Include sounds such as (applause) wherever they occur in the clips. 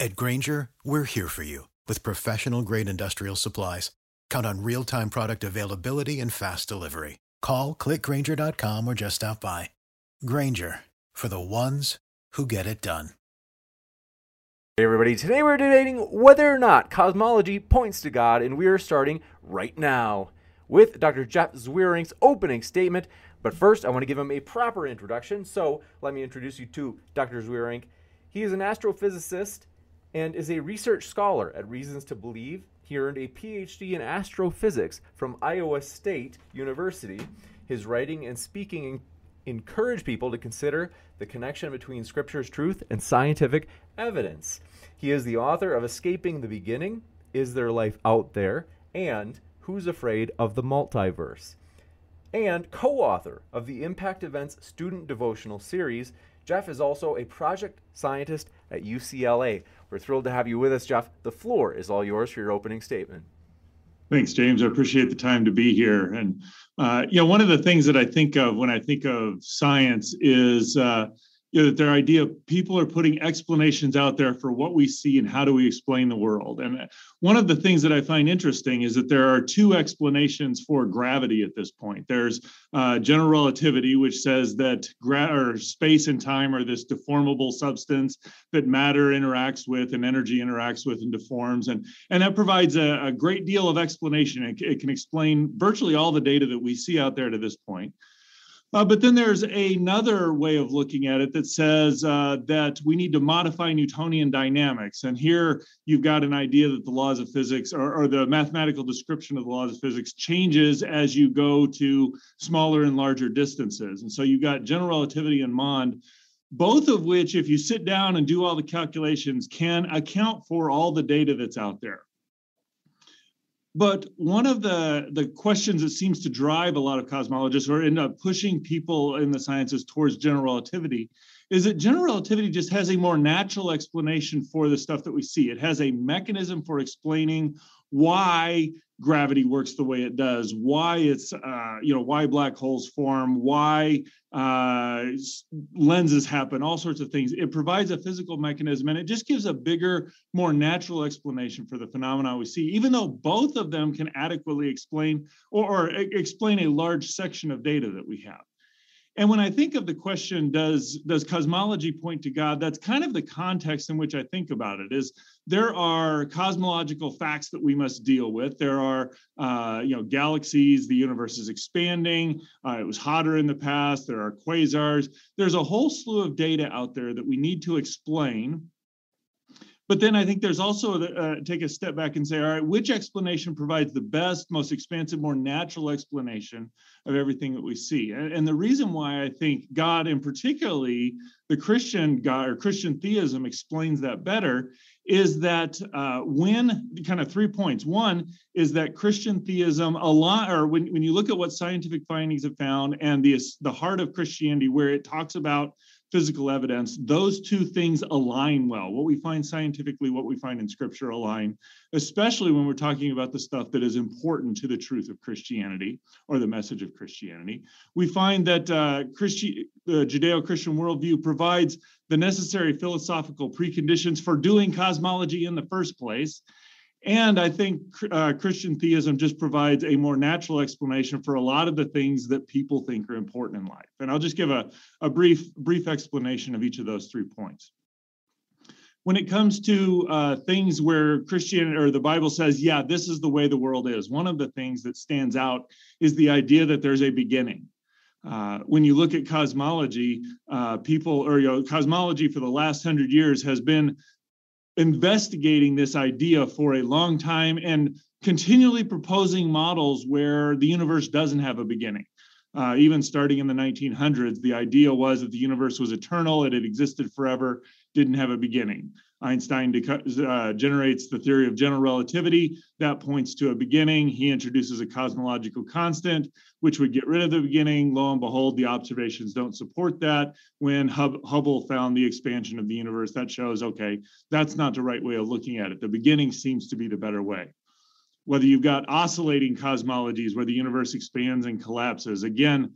At Grainger, we're here for you with professional grade industrial supplies. Count on real time product availability and fast delivery. Call clickgrainger.com or just stop by. Grainger for the ones who get it done. Hey everybody, today we're debating whether or not cosmology points to God, and we are starting right now with Dr. Jeff Zweerink's opening statement. But first, I want to give him a proper introduction, so let me introduce you to Dr. Zweerink. He is an astrophysicist and is a research scholar at Reasons to Believe. He earned a PhD in astrophysics from Iowa State University. His writing and speaking encourage people to consider the connection between Scripture's truth and scientific evidence. He is the author of Escaping the Beginning, Is There Life Out There, and Who's Afraid of the Multiverse, and co author of the Impact Events Student Devotional Series. Jeff is also a project scientist at UCLA. We're thrilled to have you with us, Jeff. The floor is all yours for your opening statement. Thanks, James. I appreciate the time to be here. And, uh, you know, one of the things that I think of when I think of science is, uh, you know, that their idea people are putting explanations out there for what we see and how do we explain the world. And one of the things that I find interesting is that there are two explanations for gravity at this point. There's uh, general relativity, which says that gra- or space and time are this deformable substance that matter interacts with and energy interacts with and deforms, and and that provides a, a great deal of explanation. It, it can explain virtually all the data that we see out there to this point. Uh, but then there's another way of looking at it that says uh, that we need to modify Newtonian dynamics. And here you've got an idea that the laws of physics or, or, the mathematical description of the laws of physics changes as you go to smaller and larger distances. And so you've got general relativity and Mond, both of which, if you sit down and do all the calculations, can account for all the data that's out there. But one of the, the questions that seems to drive a lot of cosmologists or end up pushing people in the sciences towards general relativity is that general relativity just has a more natural explanation for the stuff that we see. It has a mechanism for explaining why gravity works the way it does, why it's, uh, you know, why black holes form, why uh, lenses happen, all sorts of things. It provides a physical mechanism and it just gives a bigger, more natural explanation for the phenomena we see, even though both of them can adequately explain or, or explain a large section of data that we have. And when I think of the question, does does cosmology point to God? That's kind of the context in which I think about it. Is there are cosmological facts that we must deal with. There are, uh, you know, galaxies. The universe is expanding. Uh, it was hotter in the past. There are quasars. There's a whole slew of data out there that we need to explain but then I think there's also uh, take a step back and say, all right, which explanation provides the best, most expansive, more natural explanation of everything that we see? And, and the reason why I think God, and particularly the Christian God or Christian theism, explains that better is that uh, when kind of three points. One is that Christian theism a lot, or when, when you look at what scientific findings have found and the the heart of Christianity, where it talks about physical evidence, those two things align well. What we find scientifically, what we find in scripture align, especially when we're talking about the stuff that is important to the truth of Christianity or the message of Christianity. We find that uh, Christi- the Judeo Christian worldview provides the necessary philosophical preconditions for doing cosmology in the first place. And I think uh, Christian theism just provides a more natural explanation for a lot of the things that people think are important in life. And I'll just give a, a brief, brief explanation of each of those three points. When it comes to uh, things where Christianity or the Bible says, yeah, this is the way the world is, one of the things that stands out is the idea that there's a beginning. Uh, when you look at cosmology, uh, people or you know, cosmology for the last hundred years has been investigating this idea for a long time and continually proposing models where the universe doesn't have a beginning. Uh, even starting in the 1900s, the idea was that the universe was eternal, it had existed forever, didn't have a beginning. Einstein uh, generates the theory of general relativity. That points to a beginning. He introduces a cosmological constant, which would get rid of the beginning. Lo and behold, the observations don't support that. When Hub- Hubble found the expansion of the universe, that shows okay, that's not the right way of looking at it. The beginning seems to be the better way. Whether you've got oscillating cosmologies where the universe expands and collapses, again,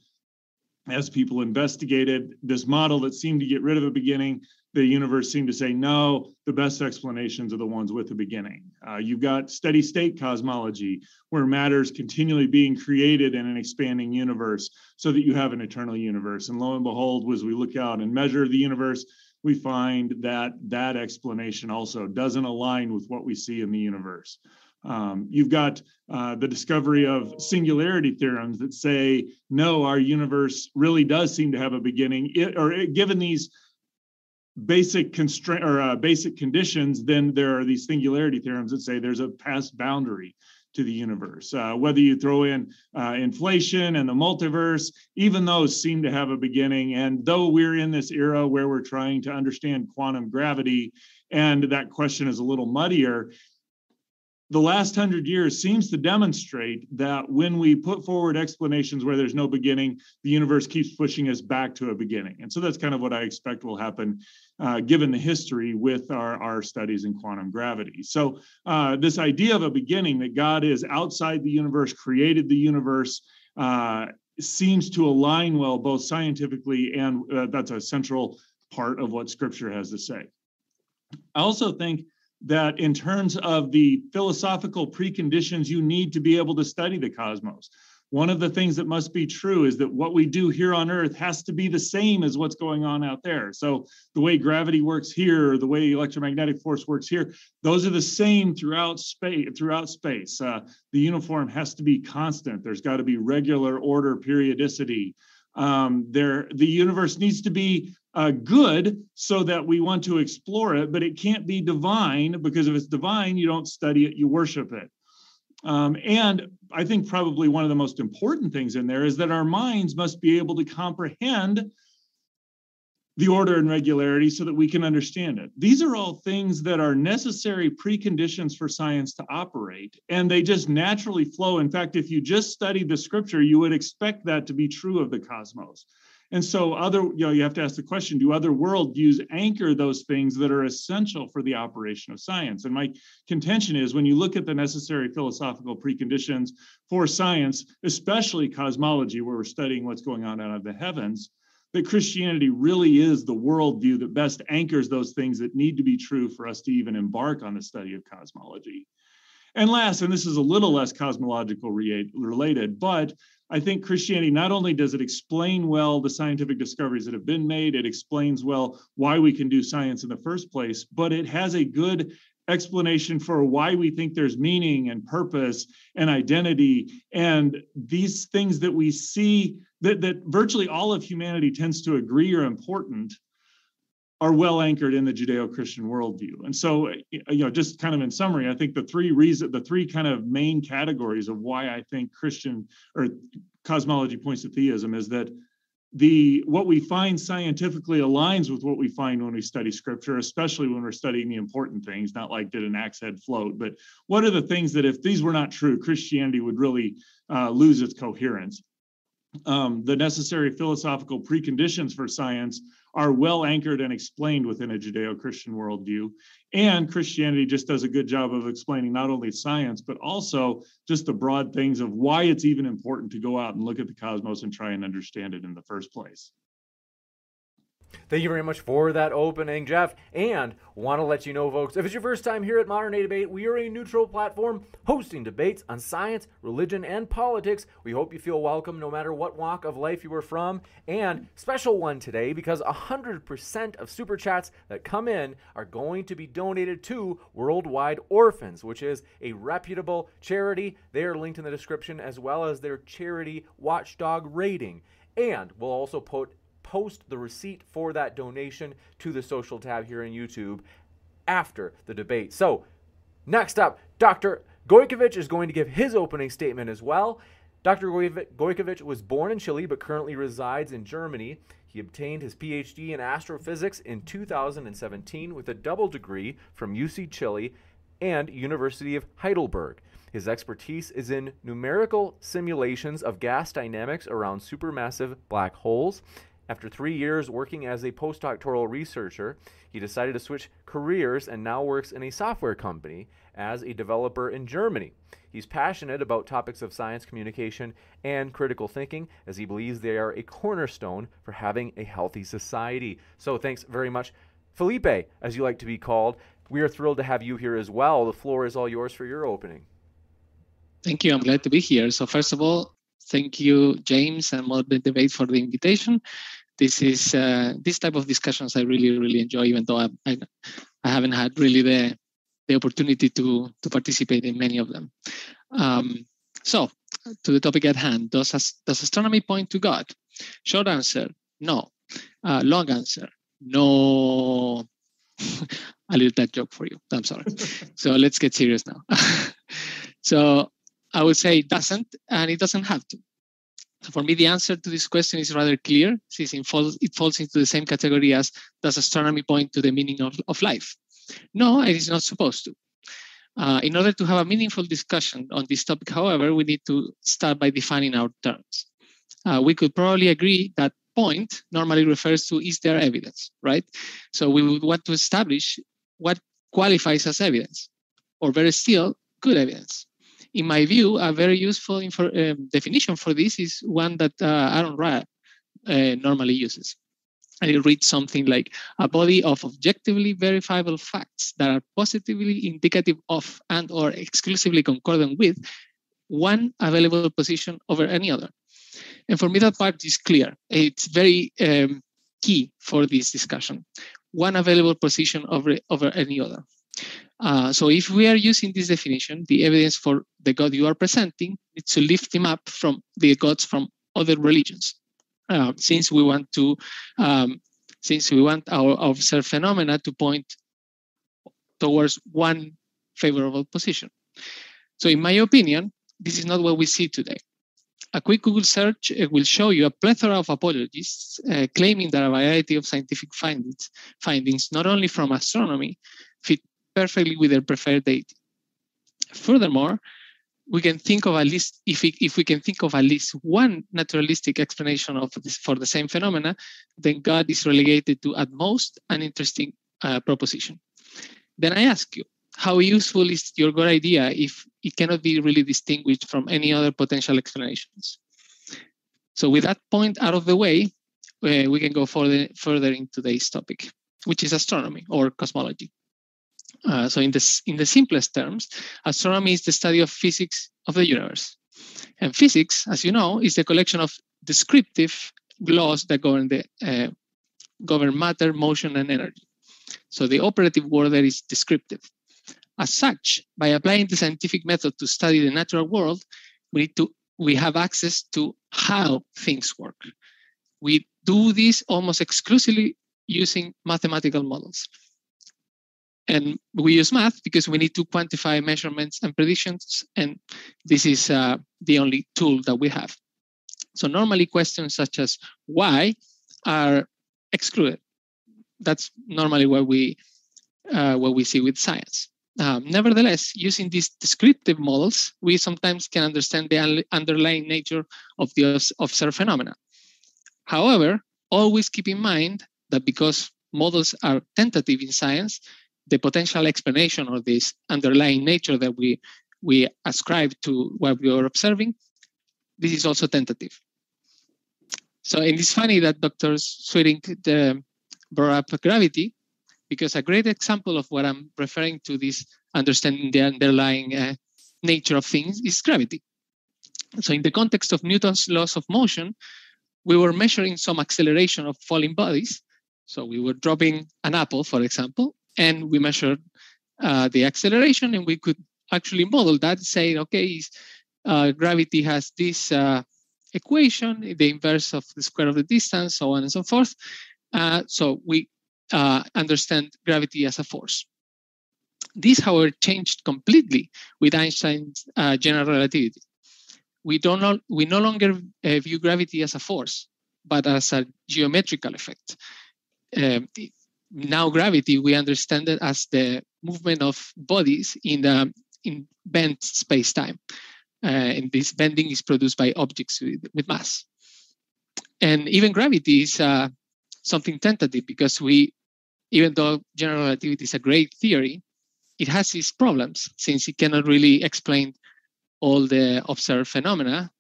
as people investigated this model that seemed to get rid of a beginning, the universe seemed to say, no, the best explanations are the ones with the beginning. Uh, you've got steady state cosmology, where matter is continually being created in an expanding universe so that you have an eternal universe. And lo and behold, as we look out and measure the universe, we find that that explanation also doesn't align with what we see in the universe. Um, you've got uh, the discovery of singularity theorems that say, no, our universe really does seem to have a beginning, it, or it, given these basic constraint or uh, basic conditions, then there are these singularity theorems that say there's a past boundary to the universe. Uh, whether you throw in uh, inflation and the multiverse, even those seem to have a beginning. And though we're in this era where we're trying to understand quantum gravity, and that question is a little muddier, the last hundred years seems to demonstrate that when we put forward explanations where there's no beginning, the universe keeps pushing us back to a beginning. And so that's kind of what I expect will happen uh, given the history with our, our studies in quantum gravity. So, uh, this idea of a beginning that God is outside the universe, created the universe, uh, seems to align well both scientifically and uh, that's a central part of what scripture has to say. I also think that in terms of the philosophical preconditions you need to be able to study the cosmos. One of the things that must be true is that what we do here on Earth has to be the same as what's going on out there. So, the way gravity works here, the way electromagnetic force works here, those are the same throughout space. Throughout space, uh, the uniform has to be constant. There's got to be regular order, periodicity. Um, there, the universe needs to be uh, good so that we want to explore it, but it can't be divine because if it's divine, you don't study it, you worship it. Um, and I think probably one of the most important things in there is that our minds must be able to comprehend the order and regularity so that we can understand it. These are all things that are necessary preconditions for science to operate, and they just naturally flow. In fact, if you just studied the scripture, you would expect that to be true of the cosmos. And so other, you know, you have to ask the question, do other worldviews anchor those things that are essential for the operation of science? And my contention is when you look at the necessary philosophical preconditions for science, especially cosmology, where we're studying what's going on out of the heavens, that Christianity really is the worldview that best anchors those things that need to be true for us to even embark on the study of cosmology. And last, and this is a little less cosmological related, but I think Christianity not only does it explain well the scientific discoveries that have been made, it explains well why we can do science in the first place, but it has a good explanation for why we think there's meaning and purpose and identity and these things that we see that, that virtually all of humanity tends to agree are important are well anchored in the Judeo-Christian worldview. And so, you know, just kind of in summary, I think the three reason, the three kind of main categories of why I think Christian or cosmology points to theism is that the what we find scientifically aligns with what we find when we study scripture especially when we're studying the important things not like did an axe head float but what are the things that if these were not true christianity would really uh, lose its coherence um, the necessary philosophical preconditions for science are well anchored and explained within a Judeo Christian worldview. And Christianity just does a good job of explaining not only science, but also just the broad things of why it's even important to go out and look at the cosmos and try and understand it in the first place. Thank you very much for that opening, Jeff. And want to let you know, folks, if it's your first time here at Modern Day Debate, we are a neutral platform hosting debates on science, religion, and politics. We hope you feel welcome no matter what walk of life you are from. And special one today because 100% of super chats that come in are going to be donated to Worldwide Orphans, which is a reputable charity. They are linked in the description as well as their charity watchdog rating. And we'll also put post the receipt for that donation to the social tab here in YouTube after the debate. So, next up, Dr. Gojkovic is going to give his opening statement as well. Dr. Gojkovic was born in Chile but currently resides in Germany. He obtained his PhD in astrophysics in 2017 with a double degree from UC Chile and University of Heidelberg. His expertise is in numerical simulations of gas dynamics around supermassive black holes after three years working as a postdoctoral researcher, he decided to switch careers and now works in a software company as a developer in Germany. He's passionate about topics of science communication and critical thinking as he believes they are a cornerstone for having a healthy society. So, thanks very much, Felipe, as you like to be called. We are thrilled to have you here as well. The floor is all yours for your opening. Thank you. I'm glad to be here. So, first of all, thank you, James and Modern Debate for the invitation this is uh, this type of discussions I really really enjoy, even though I, I, I haven't had really the the opportunity to to participate in many of them. Um, so to the topic at hand, does does astronomy point to God? Short answer, no. Uh, long answer, no. (laughs) I leave that joke for you. I'm sorry. (laughs) so let's get serious now. (laughs) so I would say it doesn't, and it doesn't have to. So for me, the answer to this question is rather clear, since it falls, it falls into the same category as does astronomy point to the meaning of, of life? No, it is not supposed to. Uh, in order to have a meaningful discussion on this topic, however, we need to start by defining our terms. Uh, we could probably agree that point normally refers to is there evidence, right? So we would want to establish what qualifies as evidence, or better still, good evidence in my view, a very useful um, definition for this is one that uh, AronRa uh, normally uses. And it reads something like a body of objectively verifiable facts that are positively indicative of and or exclusively concordant with one available position over any other. And for me, that part is clear. It's very um, key for this discussion. One available position over, over any other. Uh, so if we are using this definition, the evidence for the God you are presenting needs to lift him up from the gods from other religions. Uh, since we want to, um, since we want our observed phenomena to point towards one favorable position. So in my opinion, this is not what we see today. A quick Google search uh, will show you a plethora of apologists uh, claiming that a variety of scientific findings, findings, not only from astronomy, fit perfectly with their preferred date. Furthermore, we can think of at least if we, if we can think of at least one naturalistic explanation of this for the same phenomena, then God is relegated to at most an interesting uh, proposition. Then I ask you, how useful is your God idea if it cannot be really distinguished from any other potential explanations? So with that point out of the way, uh, we can go further, further into today's topic, which is astronomy or cosmology. Uh, so in the, in the simplest terms, astronomy is the study of physics of the universe. And physics, as you know, is the collection of descriptive laws that govern, the, uh, govern matter, motion, and energy. So the operative word there is descriptive. As such, by applying the scientific method to study the natural world, we need to we have access to how things work. We do this almost exclusively using mathematical models. And we use math because we need to quantify measurements and predictions, and this is uh, the only tool that we have. So normally questions such as why are excluded. That's normally what we uh, what we see with science. Um, nevertheless, using these descriptive models, we sometimes can understand the underlying nature of the observed phenomena. However, always keep in mind that because models are tentative in science, the potential explanation or this underlying nature that we we ascribe to what we are observing, this is also tentative. So and it is funny that Dr. Zweerink brought up gravity because a great example of what I'm referring to this understanding the underlying uh, nature of things is gravity. So in the context of Newton's laws of motion, we were measuring some acceleration of falling bodies. So we were dropping an apple, for example, and we measured uh, the acceleration, and we could actually model that, saying, okay, uh, gravity has this uh, equation, the inverse of the square of the distance, so on and so forth. Uh, so we uh, understand gravity as a force. This, however, changed completely with Einstein's general relativity. We, don't know, we no longer view gravity as a force, but as a geometrical effect. Um, now gravity, we understand it as the movement of bodies in the in bent space-time. Uh, and this bending is produced by objects with, with mass. And even gravity is uh, something tentative because we, even though general relativity is a great theory, it has its problems since it cannot really explain all the observed phenomena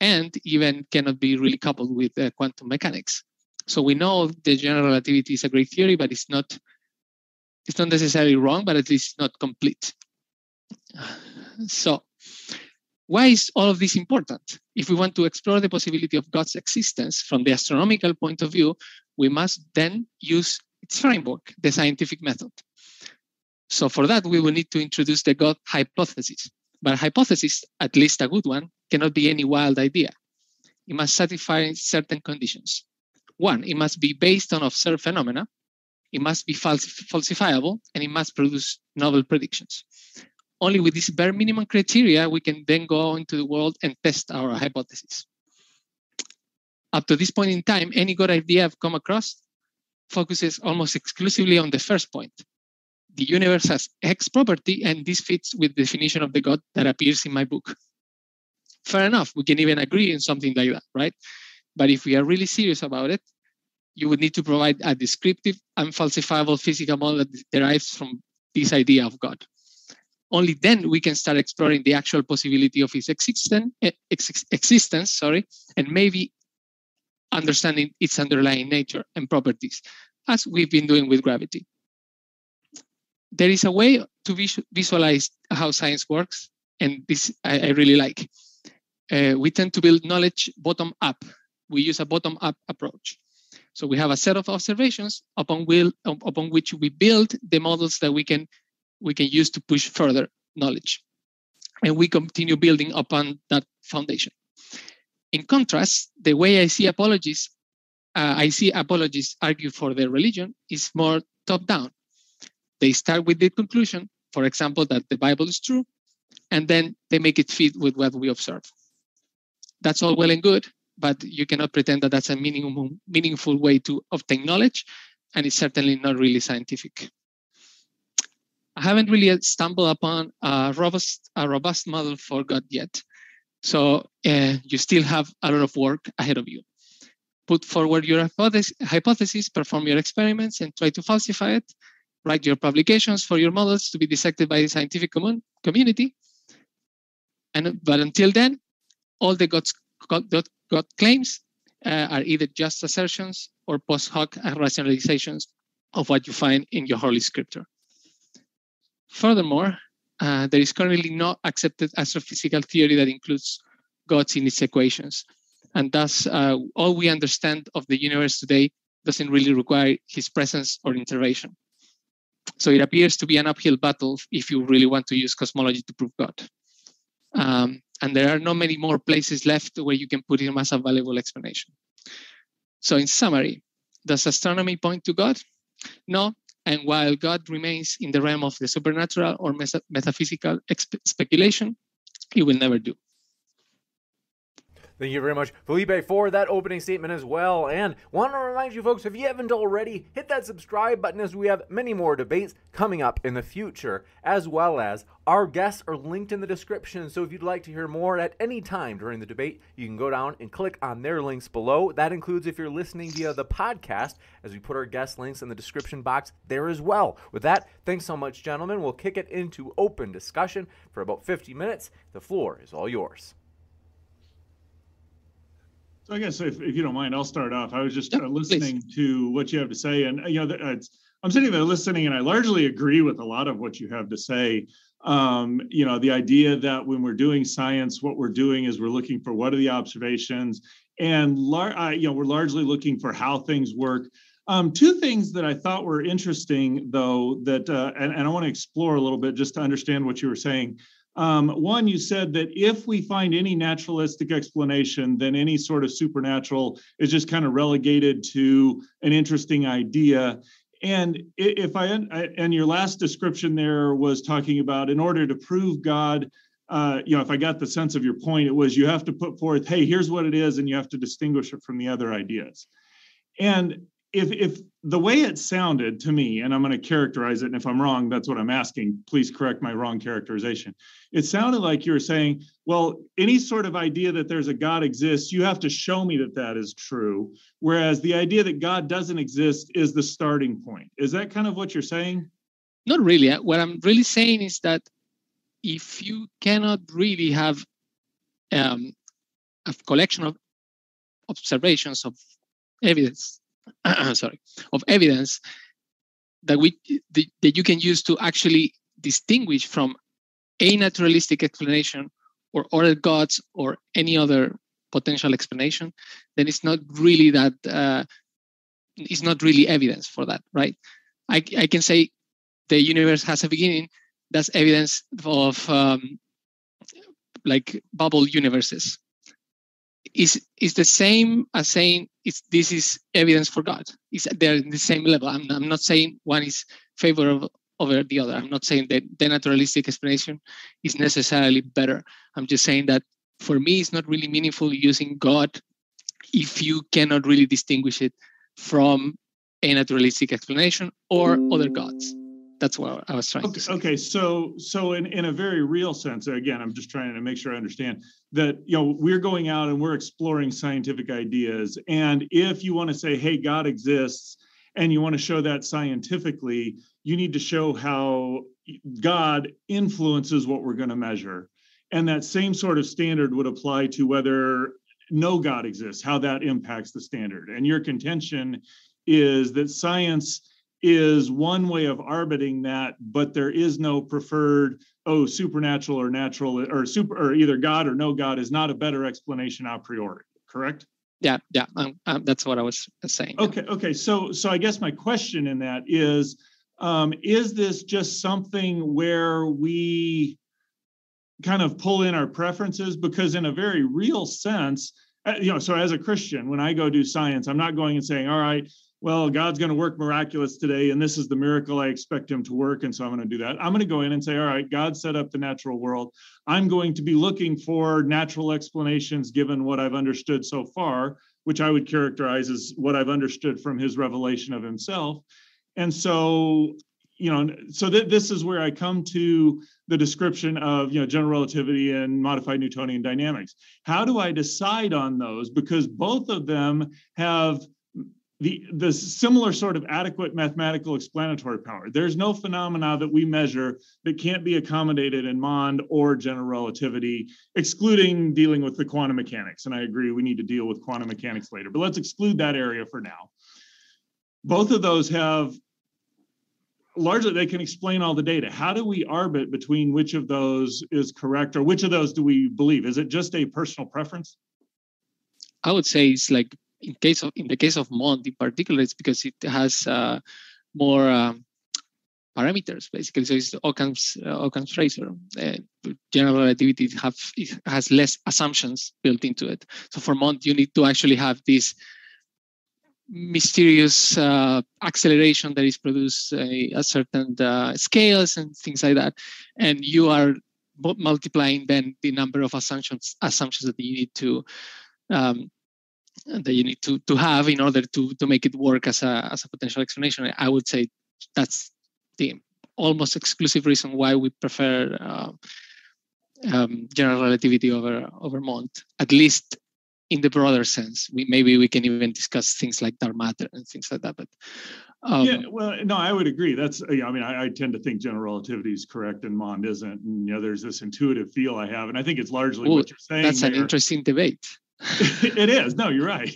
and even cannot be really coupled with uh, quantum mechanics. So we know the general relativity is a great theory, but it's not it's not necessarily wrong, but at least not complete. So why is all of this important? If we want to explore the possibility of God's existence from the astronomical point of view, we must then use its framework, the scientific method. So for that, we will need to introduce the God hypothesis. But a hypothesis, at least a good one, cannot be any wild idea. It must satisfy certain conditions. One, it must be based on observed phenomena. It must be falsifiable, and it must produce novel predictions. Only with this bare minimum criteria, we can then go into the world and test our hypothesis. Up to this point in time, any good idea I've come across focuses almost exclusively on the first point. The universe has X property, and this fits with the definition of the God that appears in my book. Fair enough, we can even agree on something like that, right? But if we are really serious about it, you would need to provide a descriptive, unfalsifiable physical model that derives from this idea of God. Only then we can start exploring the actual possibility of its existence, eh, existence sorry, and maybe understanding its underlying nature and properties, as we've been doing with gravity. There is a way to visualize how science works, and this I, I really like. Uh, we tend to build knowledge bottom up. We use a bottom up approach. So we have a set of observations upon, will, upon which we build the models that we can we can use to push further knowledge. And we continue building upon that foundation. In contrast, the way I see apologies, uh, I see apologists argue for their religion is more top down. They start with the conclusion, for example, that the Bible is true, and then they make it fit with what we observe. That's all well and good, but you cannot pretend that that's a minimum, meaningful way to obtain knowledge, and it's certainly not really scientific. I haven't really stumbled upon a robust, a robust model for God yet. So uh, you still have a lot of work ahead of you. Put forward your hypothesis, perform your experiments, and try to falsify it. Write your publications for your models to be dissected by the scientific commun- community. And but until then, all the God's, God, God claims uh, are either just assertions or post hoc rationalizations of what you find in your Holy Scripture. Furthermore, uh, there is currently no accepted astrophysical theory that includes gods in its equations. And thus, uh, all we understand of the universe today doesn't really require his presence or intervention. So it appears to be an uphill battle if you really want to use cosmology to prove God. Um, and there are not many more places left where you can put him as a valuable explanation. So, in summary, does astronomy point to God? No, and while God remains in the realm of the supernatural or metaphysical speculation, he will never do. Thank you very much, Felipe, for that opening statement as well. And want to remind you folks, if you haven't already, hit that subscribe button as we have many more debates coming up in the future, as well as our guests are linked in the description. So if you'd like to hear more at any time during the debate, you can go down and click on their links below. That includes if you're listening via the podcast, as we put our guest links in the description box there as well. With that, thanks so much, gentlemen. We'll kick it into open discussion for about 50 minutes. The floor is all yours. So I guess if, if you don't mind, I'll start off. I was just uh, listening please. to what you have to say, and you know, it's, I'm sitting there listening, and I largely agree with a lot of what you have to say. Um, you know, the idea that when we're doing science, what we're doing is we're looking for what are the observations, and lar- uh, you know, we're largely looking for how things work. Um, two things that I thought were interesting, though, that uh, and, and I want to explore a little bit just to understand what you were saying. Um, one, you said that if we find any naturalistic explanation, then any sort of supernatural is just kind of relegated to an interesting idea. And if I and your last description there was talking about in order to prove God, uh, you know, if I got the sense of your point, it was you have to put forth, hey, here's what it is, and you have to distinguish it from the other ideas. And if if the way it sounded to me, and I'm going to characterize it, and if I'm wrong, that's what I'm asking. Please correct my wrong characterization. It sounded like you were saying, well, any sort of idea that there's a God exists, you have to show me that that is true. Whereas the idea that God doesn't exist is the starting point. Is that kind of what you're saying? Not really. What I'm really saying is that if you cannot really have um, a collection of observations of evidence (clears throat) sorry, of evidence that we that you can use to actually distinguish from a naturalistic explanation or other gods or any other potential explanation, then it's not really that uh, it's not really evidence for that, right? I, I can say the universe has a beginning. That's evidence of um, like bubble universes is is the same as saying it's this is evidence for God. Is they're in the same level. I'm, I'm not saying one is favorable over the other. I'm not saying that the naturalistic explanation is necessarily better. I'm just saying that for me it's not really meaningful using God if you cannot really distinguish it from a naturalistic explanation or other gods that's what I was trying okay, to say. Okay, so so in, in a very real sense, again, I'm just trying to make sure I understand that you know we're going out and we're exploring scientific ideas. And if you want to say, hey, God exists, and you want to show that scientifically, you need to show how God influences what we're going to measure. And that same sort of standard would apply to whether no God exists, how that impacts the standard. And your contention is that science is one way of arbiting that, but there is no preferred, oh, supernatural or natural or super or either God or no God is not a better explanation a priori, correct? Yeah, yeah, um, um, that's what I was saying. Okay, okay. So, so I guess my question in that is, um, is this just something where we kind of pull in our preferences? Because in a very real sense, uh, you know, so as a Christian, when I go do science, I'm not going and saying, all right, well, God's going to work miraculous today, and this is the miracle I expect him to work. And so I'm going to do that. I'm going to go in and say, all right, God set up the natural world. I'm going to be looking for natural explanations given what I've understood so far, which I would characterize as what I've understood from his revelation of himself. And so, you know, so th- this is where I come to the description of, you know, general relativity and modified Newtonian dynamics. How do I decide on those? Because both of them have the, the similar sort of adequate mathematical explanatory power. There's no phenomena that we measure that can't be accommodated in Mond or general relativity, excluding dealing with the quantum mechanics. And I agree, we need to deal with quantum mechanics later, but let's exclude that area for now. Both of those have largely, they can explain all the data. How do we arbit between which of those is correct or which of those do we believe? Is it just a personal preference? I would say it's like in case of in the case of Mond in particular, it's because it has uh, more um, parameters basically. So it's Occam's uh, Occam's razor. Uh, general relativity have it has less assumptions built into it. So for Mond, you need to actually have this mysterious uh, acceleration that is produced at certain uh, scales and things like that, and you are multiplying then the number of assumptions assumptions that you need to um, that you need to to have in order to to make it work as a as a potential explanation. I would say that's the almost exclusive reason why we prefer uh, um, general relativity over over Mond, at least in the broader sense. We maybe we can even discuss things like dark matter and things like that. But um, yeah, well, no, I would agree. That's I mean, I, I, tend to think general relativity is correct and Mond isn't. And you know, there's this intuitive feel I have, and I think it's largely what you're saying. That's there. an interesting debate (laughs) it is. No, you're right.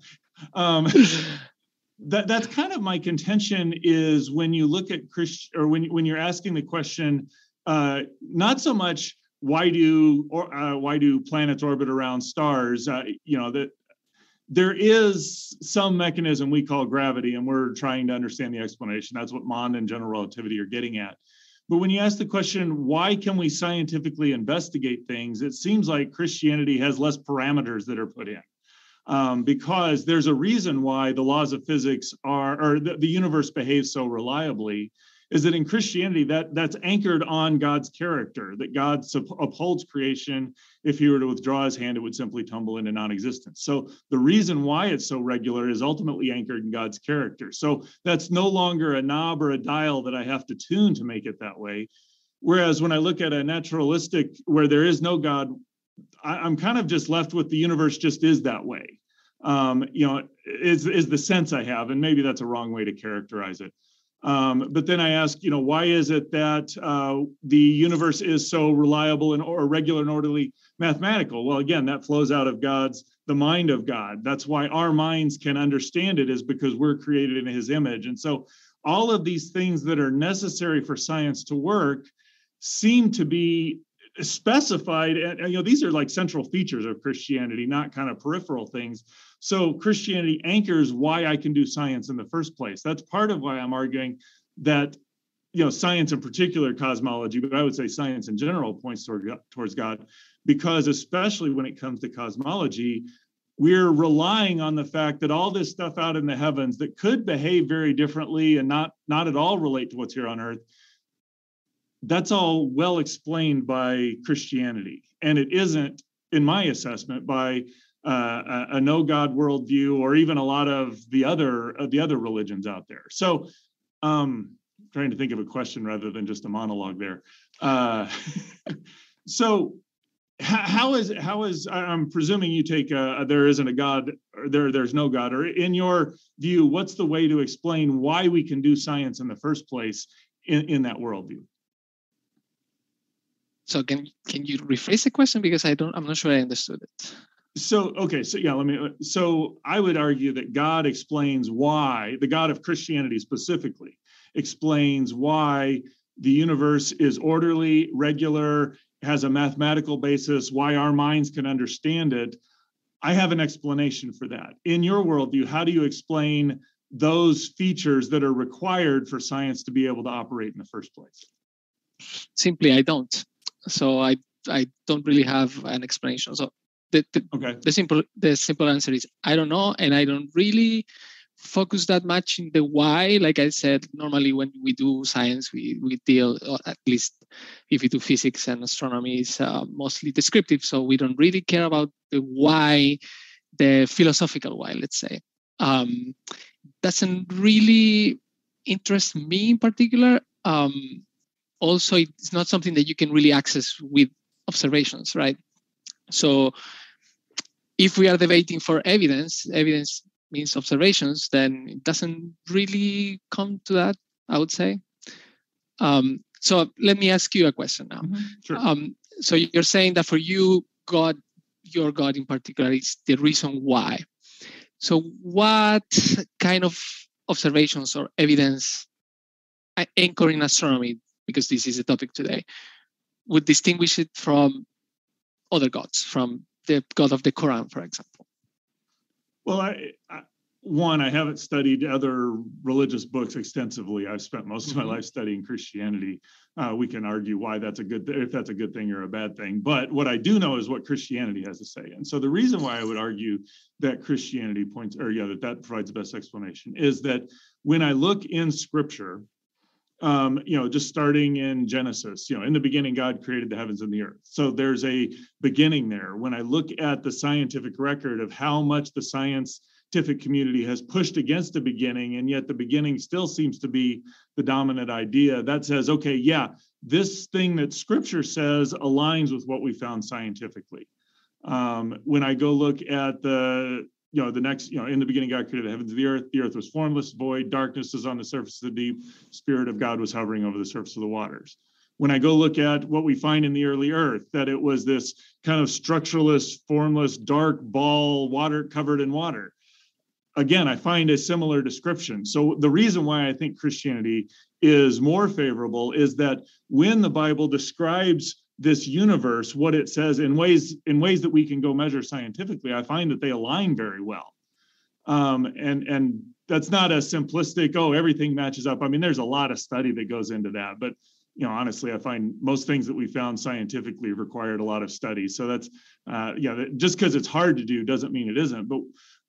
(laughs) um, that that's kind of my contention is when you look at Christian or when when you're asking the question, uh, not so much why do or uh, why do planets orbit around stars? Uh, you know that there is some mechanism we call gravity, and we're trying to understand the explanation. That's what Mond and general relativity are getting at. But when you ask the question, why can we scientifically investigate things? It seems like Christianity has less parameters that are put in. Um, because there's a reason why the laws of physics are, or the, the universe behaves so reliably is that in Christianity that that's anchored on God's character, that God upholds creation. If he were to withdraw his hand, it would simply tumble into non-existence. So the reason why it's so regular is ultimately anchored in God's character. So that's no longer a knob or a dial that I have to tune to make it that way. Whereas when I look at a naturalistic where there is no God, I, am kind of just left with the universe just is that way. Um, you know, is is the sense I have, and maybe that's a wrong way to characterize it. Um, but then I ask, you know, why is it that uh, the universe is so reliable and or regular and orderly mathematical? Well, again, that flows out of God's the mind of God. That's why our minds can understand it is because we're created in His image. And so, all of these things that are necessary for science to work seem to be specified and, you know these are like central features of christianity not kind of peripheral things so christianity anchors why i can do science in the first place that's part of why i'm arguing that you know science in particular cosmology but i would say science in general points toward, towards god because especially when it comes to cosmology we're relying on the fact that all this stuff out in the heavens that could behave very differently and not not at all relate to what's here on earth that's all well explained by Christianity. And it isn't, in my assessment, by uh, a, no God worldview or even a lot of the other uh, the other religions out there. So, um, trying to think of a question rather than just a monologue there. Uh, (laughs) so, how is how is I'm presuming you take a, there isn't a God or there there's no God or in your view, what's the way to explain why we can do science in the first place in, in that worldview? So can can you rephrase the question because I don't I'm not sure I understood it. So okay, so yeah, let me. Uh, so I would argue that God explains why the God of Christianity specifically explains why the universe is orderly, regular, has a mathematical basis, why our minds can understand it. I have an explanation for that. In your worldview, how do you explain those features that are required for science to be able to operate in the first place? Simply, I don't so I I don't really have an explanation. So the the, okay. the simple the simple answer is I don't know, and I don't really focus that much in the why. Like I said, normally when we do science, we we deal at least if we do physics and astronomy is uh, mostly descriptive, so we don't really care about the why, the philosophical why. Let's say um, doesn't really interest me in particular. Um, also it's not something that you can really access with observations, right? So if we are debating for evidence, evidence means observations, then it doesn't really come to that, I would say. Um, so let me ask you a question now. Mm-hmm. Sure. Um, so you're saying that for you, God, your God in particular, is the reason why. So what kind of observations or evidence anchoring astronomy because this is the topic today, would distinguish it from other gods, from the God of the Quran, for example? Well, I, I one, I haven't studied other religious books extensively. I've spent most of my mm-hmm. life studying Christianity. Uh, we can argue why that's a good th- if that's a good thing or a bad thing. But what I do know is what Christianity has to say. And so the reason why I would argue that Christianity points, or yeah, that that provides the best explanation is that when I look in Scripture, um, you know, just starting in Genesis, you know, in the beginning, God created the heavens and the earth. So there's a beginning there. When I look at the scientific record of how much the scientific community has pushed against the beginning, and yet the beginning still seems to be the dominant idea, that says, okay, yeah, this thing that scripture says aligns with what we found scientifically. Um, when I go look at the you know, the next, you know, in the beginning, God created the heavens and the earth. The earth was formless, void, darkness is on the surface of the deep. Spirit of God was hovering over the surface of the waters. when I go look at what we find in the early Earth, that it was this kind of structureless, formless, dark ball, water covered in water. Again, I find a similar description. So the reason why I think Christianity is more favorable is that when the Bible describes this universe, what it says in ways in ways that we can go measure scientifically, I find that they align very well. Um, and and that's not a simplistic oh everything matches up. I mean, there's a lot of study that goes into that, but you know, honestly, I find most things that we found scientifically required a lot of study. So that's, uh, yeah, just because it's hard to do doesn't mean it isn't. But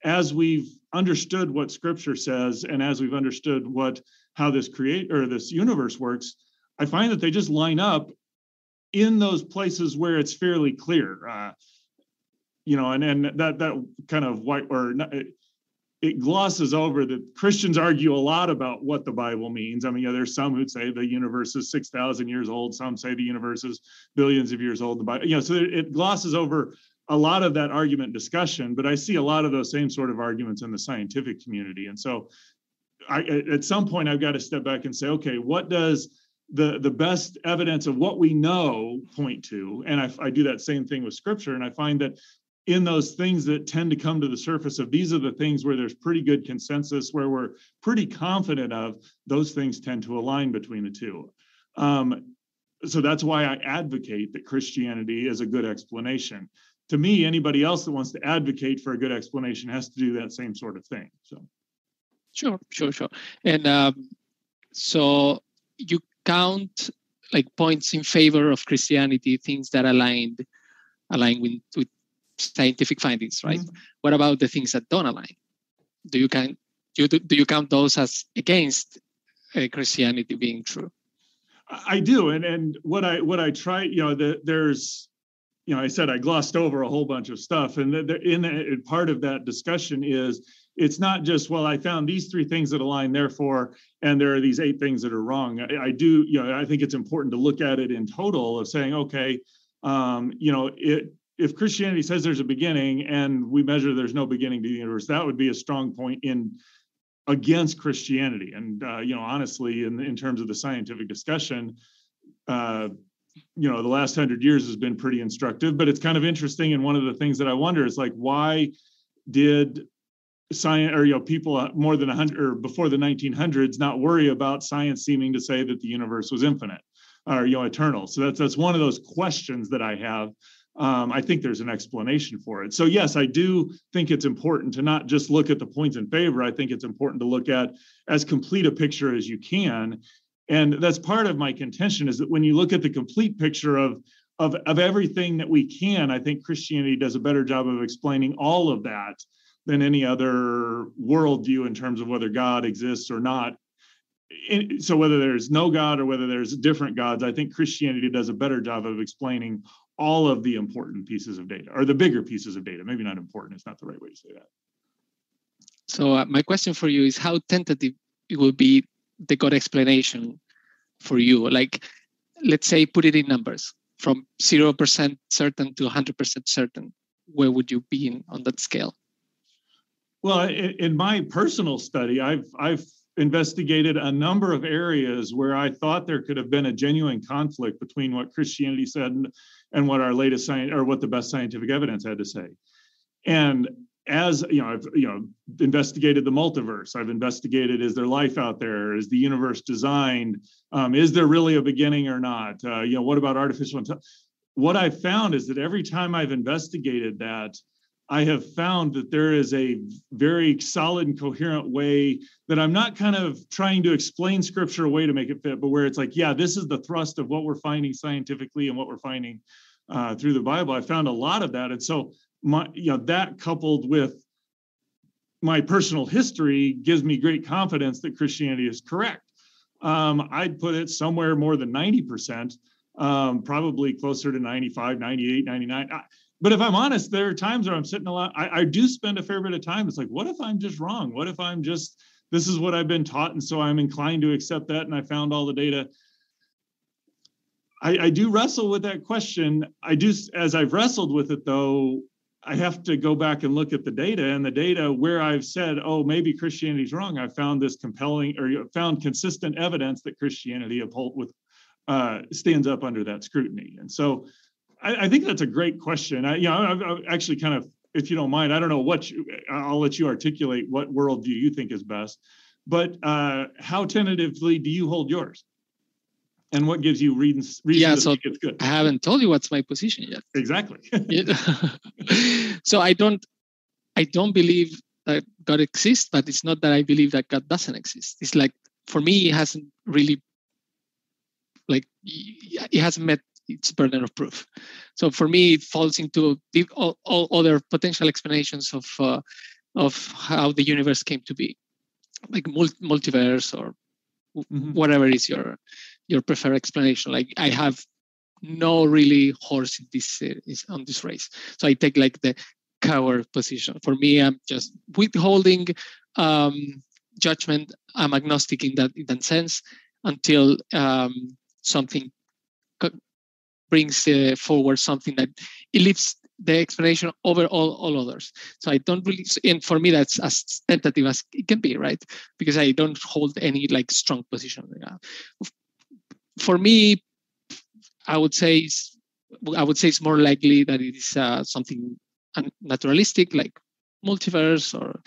as we've understood what Scripture says, and as we've understood what how this create or this universe works, I find that they just line up in those places where it's fairly clear. Uh, you know, and and that that kind of white or not, it glosses over that Christians argue a lot about what the Bible means. I mean, yeah, there's some who say the universe is 6,000 years old. Some say the universe is billions of years old. The Bible, you know, so it glosses over a lot of that argument discussion, but I see a lot of those same sort of arguments in the scientific community. And so I, at some point, I've got to step back and say, okay, what does the, the best evidence of what we know point to? And I, I do that same thing with scripture. And I find that in those things that tend to come to the surface of these are the things where there's pretty good consensus where we're pretty confident of those things tend to align between the two um, so that's why i advocate that christianity is a good explanation to me anybody else that wants to advocate for a good explanation has to do that same sort of thing so sure sure sure and um, so you count like points in favor of christianity things that aligned align with, with scientific findings, right? Mm-hmm. What about the things that don't align? Do you count do you, do you count those as against uh, Christianity being true? I do, and and what I what I try, you know, the, there's, you know, I said I glossed over a whole bunch of stuff, and the, the, in the, part of that discussion is it's not just well i found these three things that align therefore and there are these eight things that are wrong i, I do you know i think it's important to look at it in total of saying okay um, you know it if Christianity says there's a beginning and we measure there's no beginning to the universe, that would be a strong point in against Christianity. And uh, you know, honestly, in in terms of the scientific discussion, uh, you know, the last hundred years has been pretty instructive. But it's kind of interesting. And one of the things that I wonder is like, why did science or you know people uh, more than a hundred or before the 1900s not worry about science seeming to say that the universe was infinite or you know eternal? So that's that's one of those questions that I have um, I think there's an explanation for it. So, yes, I do think it's important to not just look at the points in favor. I think it's important to look at as complete a picture as you can. And that's part of my contention is that when you look at the complete picture of, of, of everything that we can, I think Christianity does a better job of explaining all of that than any other worldview in terms of whether God exists or not. So, whether there's no God or whether there's different gods, I think Christianity does a better job of explaining all of the important pieces of data or the bigger pieces of data. Maybe not important, it's not the right way to say that. So, uh, my question for you is how tentative it will be the God explanation for you? Like, let's say, put it in numbers from 0% certain to 100% certain. Where would you be in, on that scale? Well, in, in my personal study, I've I've investigated a number of areas where I thought there could have been a genuine conflict between what Christianity said and, and what our latest science or what the best scientific evidence had to say. And as you know, I've you know investigated the multiverse. I've investigated: is there life out there? Is the universe designed? Um, is there really a beginning or not? Uh, you know, what about artificial intelligence? What I've found is that every time I've investigated that, I have found that there is a very solid and coherent way that I'm not kind of trying to explain scripture away to make it fit, but where it's like, yeah, this is the thrust of what we're finding scientifically and what we're finding uh, through the Bible. I found a lot of that, and so my, you know, that coupled with my personal history gives me great confidence that Christianity is correct. Um, I'd put it somewhere more than 90%, um, probably closer to 95, 98, 99. I, but if I'm honest, there are times where I'm sitting a lot. I, I do spend a fair bit of time. It's like, what if I'm just wrong? What if I'm just this is what I've been taught, and so I'm inclined to accept that, and I found all the data. I, I do wrestle with that question. I do, as I've wrestled with it, though, I have to go back and look at the data and the data where I've said, oh, maybe Christianity's wrong. I found this compelling or found consistent evidence that Christianity uphold with uh, stands up under that scrutiny. And so I, I think that's a great question. I, you know, I, I actually kind of, if you don't mind, I don't know what you, I'll let you articulate what worldview you think is best, but uh, how tentatively do you hold yours? And what gives you reasons? reasons yeah, so it's good? I haven't told you what's my position yet. Exactly. (laughs) (laughs) So I don't, I don't believe that God exists, but it's not that I believe that God doesn't exist. It's like for me, it hasn't really, like, it hasn't met its burden of proof. So for me, it falls into the, all, all other potential explanations of uh, of how the universe came to be, like multiverse or mm-hmm. whatever is your your preferred explanation. Like I have no really horse in this uh, is on this race, so I take like the coward position. For me, I'm just withholding um, judgment. I'm agnostic in that in that sense until um, something brings uh, forward something that it leaves the explanation over all, all others. So I don't really, and for me, that's as tentative as it can be, right? Because I don't hold any like strong position. For me, I would say, I would say it's more likely that it is uh, something naturalistic, like multiverse or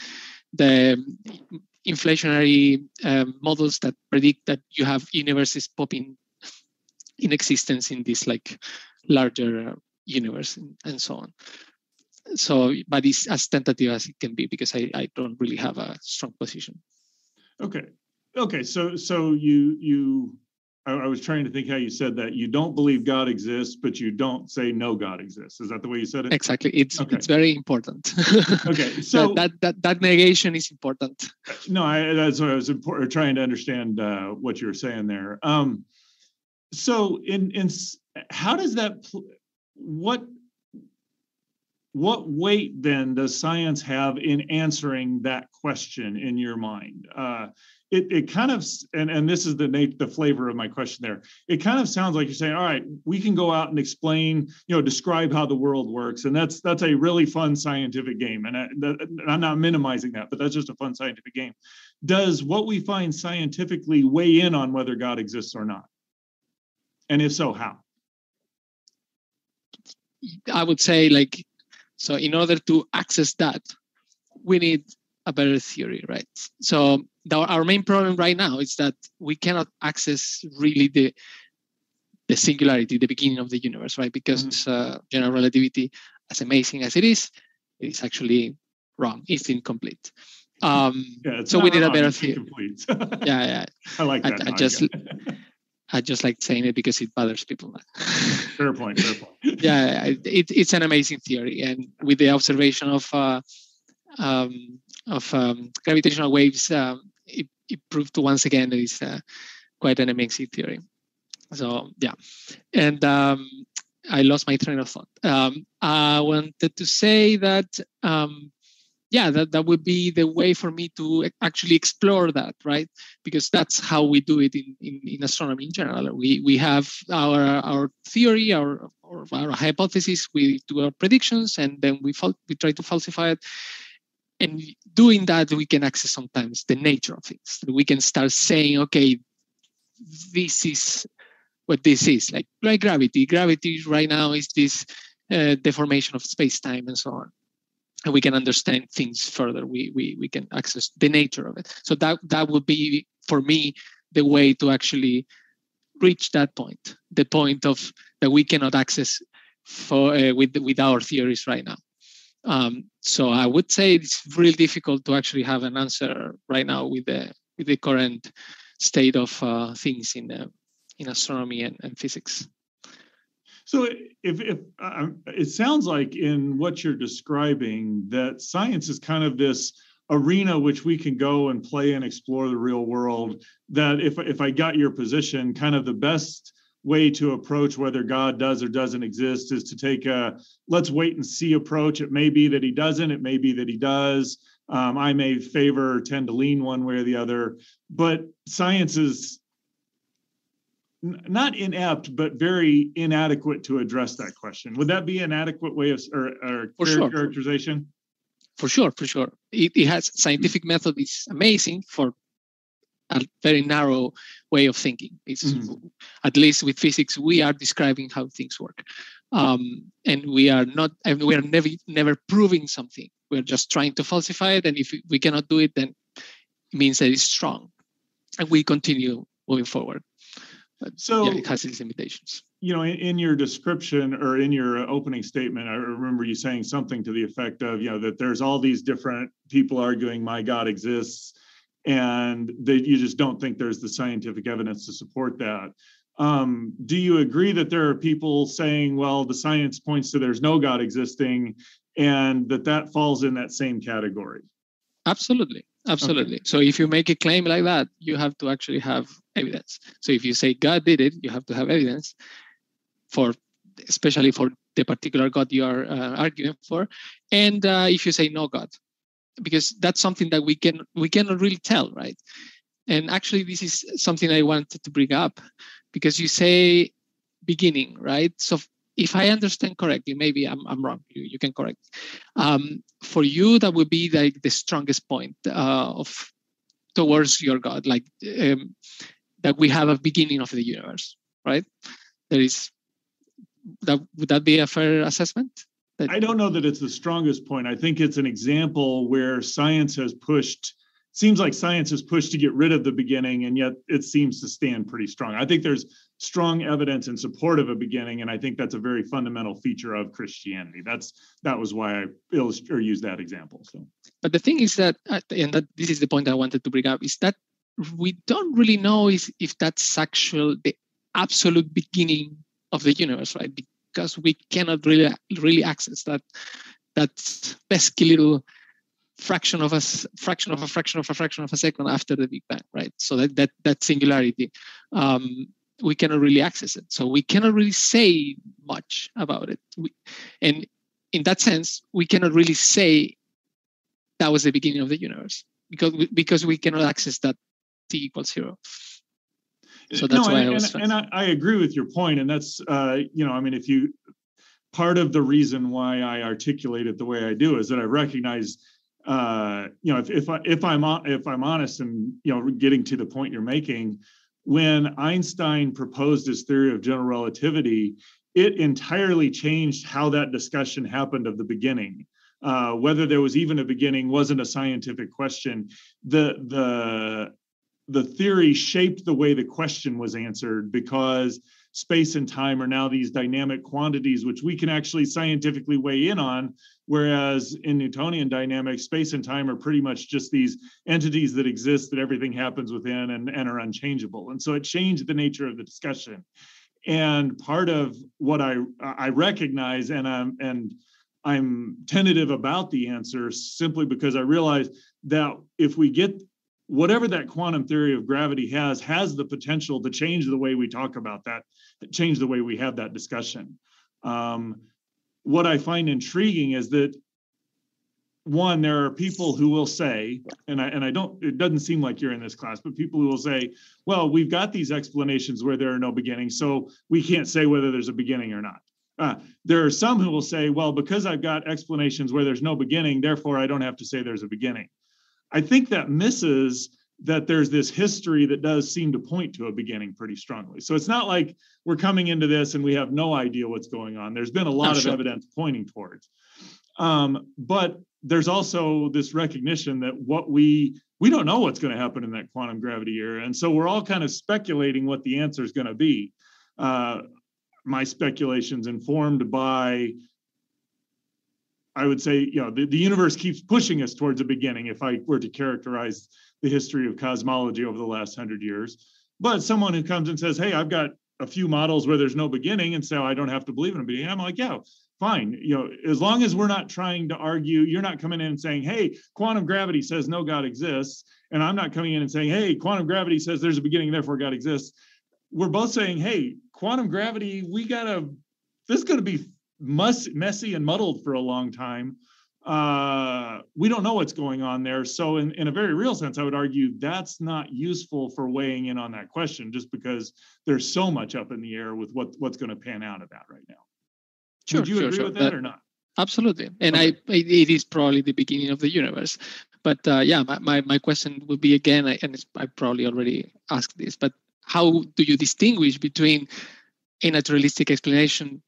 the inflationary um, models that predict that you have universes popping in existence in this like larger universe and, and so on. So but it's as tentative as it can be because I, I don't really have a strong position. Okay. Okay so so you you I, I, was trying to think how you said that. You don't believe god exists but you don't say no god exists. Is that the way you said it? Exactly. It's okay. it's very important. (laughs) Okay so that, that, that that negation is important. No I, that's what i was important, trying to understand uh, what you were saying there. Um so in in how does that what what weight then does science have in answering that question in your mind? Uh, it, it kind of and, and this is the the flavor of my question there. It kind of sounds like you're saying all right we can go out and explain you know describe how the world works. And that's that's a really fun scientific game and I, i'm not minimizing that but that's just a fun scientific game. Does what we find scientifically weigh in on whether god exists or not and if so, how? I would say, like, so in order to access that, we need a better theory, right? So the, our main problem right now is that we cannot access really the the singularity, the beginning of the universe, right? Because mm-hmm. uh, general relativity, as amazing as it is, it is actually wrong. It's incomplete. Um, yeah, so we need wrong, a better theory. (laughs) yeah, yeah. I like that. I, I just (laughs) I just like saying it because it bothers people. (laughs) fair point. Fair point. yeah, it, it's an amazing theory, and with the observation of uh, um, of um, gravitational waves, um, it, it, proved once again that it's uh, quite an amazing theory. So yeah, and um, I lost my train of thought. Um, I wanted to say that um, yeah, that, that would be the way for me to actually explore that, right? Because that's how we do it in, in, in astronomy in general. We, we have our, our theory, our, our, our hypothesis, we do our predictions, and then we, fal- we try to falsify it. And doing that, we can access sometimes the nature of things. We can start saying, okay, this is what this is, like, like gravity. Gravity right now is this uh, deformation of space time and so on we can understand things further. We, we, we can access the nature of it. So that, that would be, for me, the way to actually reach that point, the point of that we cannot access for uh, with, with our theories right now. Um, so I would say it's really difficult to actually have an answer right now with the with the current state of uh, things in uh, in astronomy and, and physics. So if, if uh, it sounds like in what you're describing that science is kind of this arena which we can go and play and explore the real world that if if I got your position kind of the best way to approach whether God does or doesn't exist is to take a let's wait and see approach. It may be that he doesn't, it may be that he does. Um, I may favor tend to lean one way or the other, but science is not inept, but very inadequate to address that question. Would that be an adequate way of or, or for sure. characterization? For sure, for sure. It, it has scientific method is amazing for a very narrow way of thinking. It's mm-hmm. at least with physics, we are describing how things work, um, and we are not, and we are never never proving something. We're just trying to falsify it, and if we cannot do it, then it means that it's strong, and we continue moving forward. So yeah, it has its limitations. You know, in, in, your description or in your opening statement, I remember you saying something to the effect of, you know, that there's all these different people arguing my God exists and that you just don't think there's the scientific evidence to support that. Um, do you agree that there are people saying, well, the science points to there's no God existing, and that that falls in that same category? Absolutely, absolutely. Okay. So if you make a claim like that, you have to actually have evidence. So if you say God did it, you have to have evidence for, especially for the particular God you are uh, arguing for. And uh, if you say no God, because that's something that we can we cannot really tell right and actually this is something i wanted to bring up because you say beginning right so if i understand correctly maybe i'm, I'm wrong you, you can correct um, for you that would be like the strongest point uh, of towards your god like um, that we have a beginning of the universe right? There is that would that be a fair assessment? That, I don't know that it's the strongest point. I think it's an example where science has pushed, seems like science has pushed to get rid of the beginning, and yet it seems to stand pretty strong. I think there's strong evidence in support of a beginning, and I think that's a very fundamental feature of Christianity. That's that was why I illustrate or used that example. So, but the thing is that, uh, and that this is the point I wanted to bring up, is that we don't really know if, if that's actual the absolute beginning of the universe, right? because we cannot really really access that that pesky little fraction of a fraction of a fraction of a fraction of a second after the Big Bang, right? So that that that singularity, um, we cannot really access it. So we cannot really say much about it. We, and in that sense, we cannot really say that was the beginning of the universe because we, because we cannot access that t equals zero. So that's no, why and, I was. And, and I, I, agree with your point, and that's uh, you know, I mean, if you part of the reason why I articulate it the way I do is that I recognize, uh, you know, if if I if I'm if I'm honest and you know, getting to the point you're making, when Einstein proposed his theory of general relativity, it entirely changed how that discussion happened of the beginning. Uh, whether there was even a beginning wasn't a scientific question. The the the theory shaped the way the question was answered because space and time are now these dynamic quantities which we can actually scientifically weigh in on. Whereas in newtonian dynamics space and time are pretty much just these entities that exist that everything happens within and, and are unchangeable. And so it changed the nature of the discussion. And part of what i i recognize and i'm and i'm tentative about the answer simply because i realize that if we get whatever that quantum theory of gravity has has the potential to change the way we talk about that change the way we have that discussion. Um, what i find intriguing is that one there are people who will say and i and i don't it doesn't seem like you're in this class but people who will say well we've got these explanations where there are no beginnings so we can't say whether there's a beginning or not. Uh, there are some who will say well because i've got explanations where there's no beginning therefore i don't have to say there's a beginning I think that misses that there's this history that does seem to point to a beginning pretty strongly. So it's not like we're coming into this and we have no idea what's going on. There's been a lot of evidence pointing towards. Um, but there's also this recognition that what we we don't know what's going to happen in that quantum gravity era, and so we're all kind of speculating what the answer is going to be. Uh, my speculations informed by I would say, you know, the, the universe keeps pushing us towards a beginning if I were to characterize the history of cosmology over the last hundred years. But someone who comes and says, hey, I've got a few models where there's no beginning, and so I don't have to believe in a beginning, I'm like, yeah, fine. You know, as long as we're not trying to argue, you're not coming in and saying, hey, quantum gravity says no God exists. And I'm not coming in and saying, hey, quantum gravity says there's a beginning, therefore God exists. We're both saying, hey, quantum gravity, we gotta, this is gonna be messy and muddled for a long time. Uh, we don't know what's going on there. So, in, in a very real sense, I would argue that's not useful for weighing in on that question, just because there's so much up in the air with what what's going to pan out of that right now. Sure, Would you sure, agree sure. with that, that, or not? Absolutely, and okay. I it is probably the beginning of the universe, But uh, yeah, my, my, my question would be again, and I probably already asked this, but how do you distinguish between a naturalistic explanation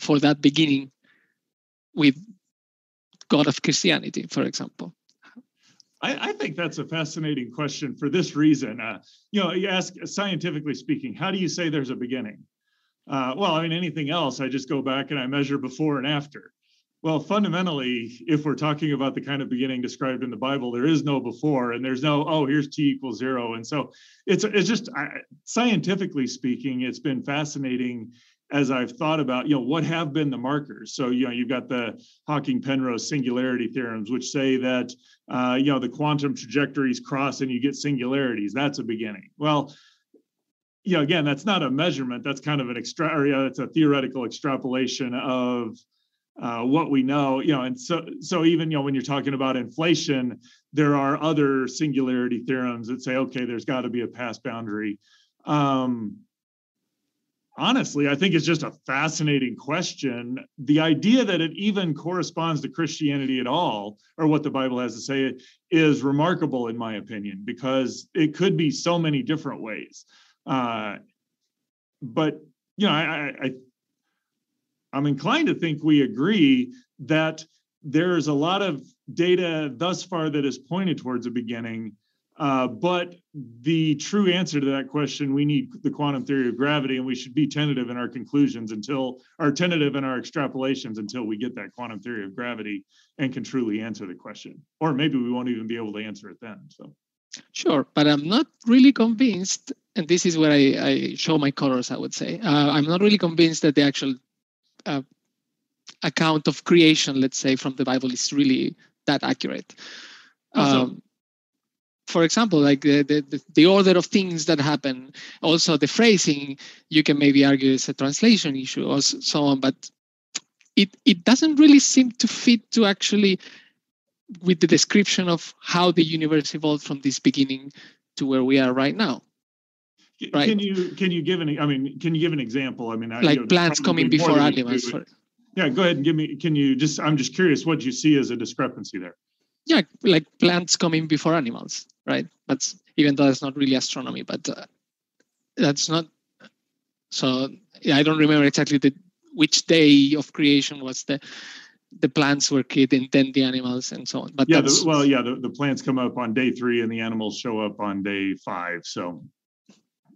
for that beginning with God of Christianity, for example? I, I, think that's a fascinating question for this reason. Uh, you know, you ask scientifically speaking, how do you say there's a beginning? Uh, well, I mean, anything else, I just go back and I measure before and after. Well, fundamentally, if we're talking about the kind of beginning described in the Bible, there is no before, and there's no oh here's t equals zero, and so it's it's just scientifically speaking, it's been fascinating as I've thought about you know what have been the markers. So you know you've got the Hawking-Penrose singularity theorems, which say that uh, you know the quantum trajectories cross and you get singularities. That's a beginning. Well, you know again, that's not a measurement. That's kind of an extra. Or, yeah, it's a theoretical extrapolation of uh, what we know, you know, and so so even you know when you're talking about inflation, there are other singularity theorems that say, okay, there's got to be a past boundary. Um, honestly, I think it's just a fascinating question. The idea that it even corresponds to Christianity at all, or what the Bible has to say, is remarkable in my opinion, because it could be so many different ways. Uh, but you know, I, I I'm inclined to think we agree that there's a lot of data thus far that has pointed towards a beginning. Uh, but the true answer to that question, we need the quantum theory of gravity, and we should be tentative in our conclusions until, or tentative in our extrapolations until we get that quantum theory of gravity and can truly answer the question. Or maybe we won't even be able to answer it then. So. Sure, but I'm not really convinced, and this is where I, I show my colors, I would say. Uh, I'm not really convinced that the actual uh, account of creation, let's say, from the Bible is really that accurate. Um, for example, like the, the, the order of things that happen, also the phrasing, you can maybe argue it's a translation issue or so on, but it, it doesn't really seem to fit to actually with the description of how the universe evolved from this beginning to where we are right now. Right. Can you can you give an I mean can you give an example? I mean like you know, plants coming before animals. Yeah, go ahead and give me. Can you just? I'm just curious what you see as a discrepancy there. Yeah, like plants coming before animals, right? That's even though it's not really astronomy, but uh, that's not. So yeah, I don't remember exactly the which day of creation was the the plants were created and then the animals and so on. But yeah, the, well, yeah, the, the plants come up on day three and the animals show up on day five. So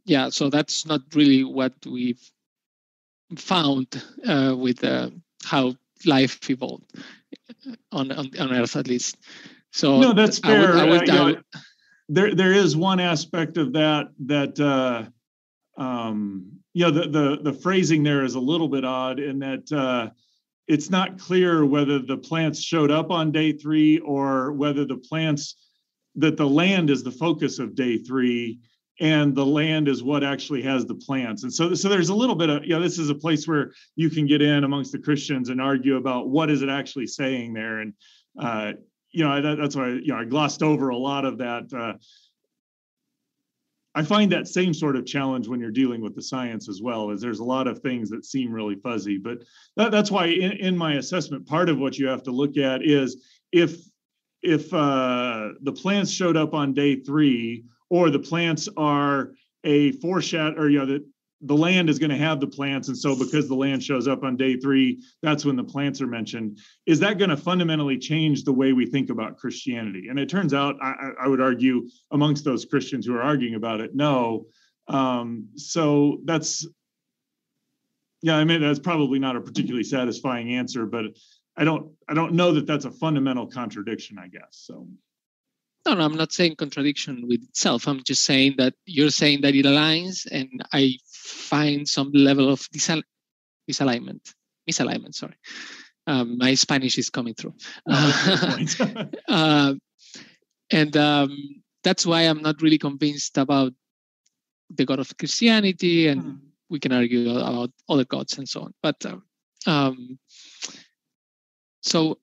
yeah, so that's not really what we've found uh, with uh, how life evolved on, on, on Earth, at least. So no, that's fair. I would, I would, uh, there there is one aspect of that that uh, um, you know the, the the phrasing there is a little bit odd in that uh, it's not clear whether the plants showed up on day three or whether the plants that the land is the focus of day three and the land is what actually has the plants. And so, so there's a little bit of, you know, this is a place where you can get in amongst the Christians and argue about what is it actually saying there. And, uh, you know, that, that's why, you know, I glossed over a lot of that. Uh, I find that same sort of challenge when you're dealing with the science as well, is there's a lot of things that seem really fuzzy. But that, that's why in, in my assessment, part of what you have to look at is if if uh, the plants showed up on day three or the plants are a foreshadow or you know that the land is going to have the plants and so because the land shows up on day three that's when the plants are mentioned. Is that going to fundamentally change the way we think about christianity? And it turns out i, I would argue amongst those christians who are arguing about it no. Um, so that's yeah i mean that's probably not a particularly satisfying answer but i don't i don't know that that's a fundamental contradiction i guess so. No, no, I'm not saying contradiction with itself. I'm just saying that you're saying that it aligns, and I find some level of disal- misalignment. Misalignment, sorry. Um, my Spanish is coming through. Oh, (laughs) (laughs) uh, and um, that's why I'm not really convinced about the God of Christianity, and hmm. we can argue about other gods and so on. But uh, um, so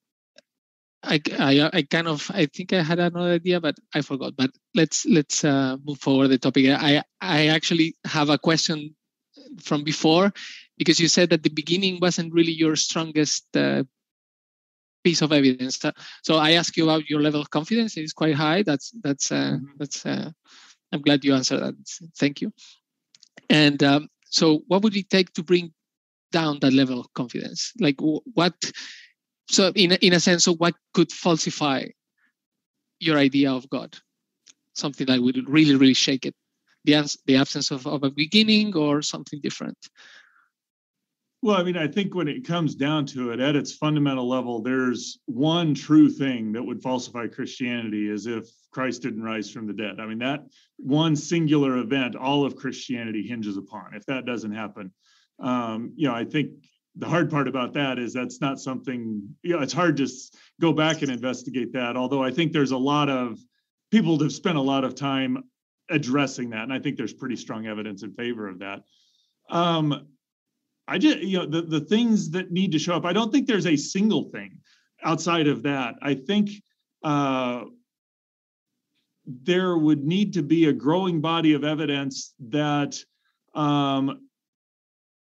I, I, I kind of I think I had another idea, but I forgot. But let's let's uh, move forward the topic. I I actually have a question from before because you said that the beginning wasn't really your strongest uh, piece of evidence. So I ask you about your level of confidence. It is quite high. That's that's uh, mm-hmm. that's. Uh, I'm glad you answered that. Thank you. And um, so, what would it take to bring down that level of confidence? Like what? So, in in a sense, of what could falsify your idea of God? Something that would really, really shake it. The, the absence of, of a beginning or something different. Well, I mean, I think when it comes down to it, at its fundamental level, there's one true thing that would falsify Christianity is if Christ didn't rise from the dead. I mean, that one singular event, all of Christianity hinges upon. If that doesn't happen, um, you know, I think the hard part about that is that's not something, you know, it's hard to go back and investigate that. Although I think there's a lot of people that have spent a lot of time addressing that. And I think there's pretty strong evidence in favor of that. Um, I just, you know, the, the things that need to show up, I don't think there's a single thing outside of that. I think uh, there would need to be a growing body of evidence that um,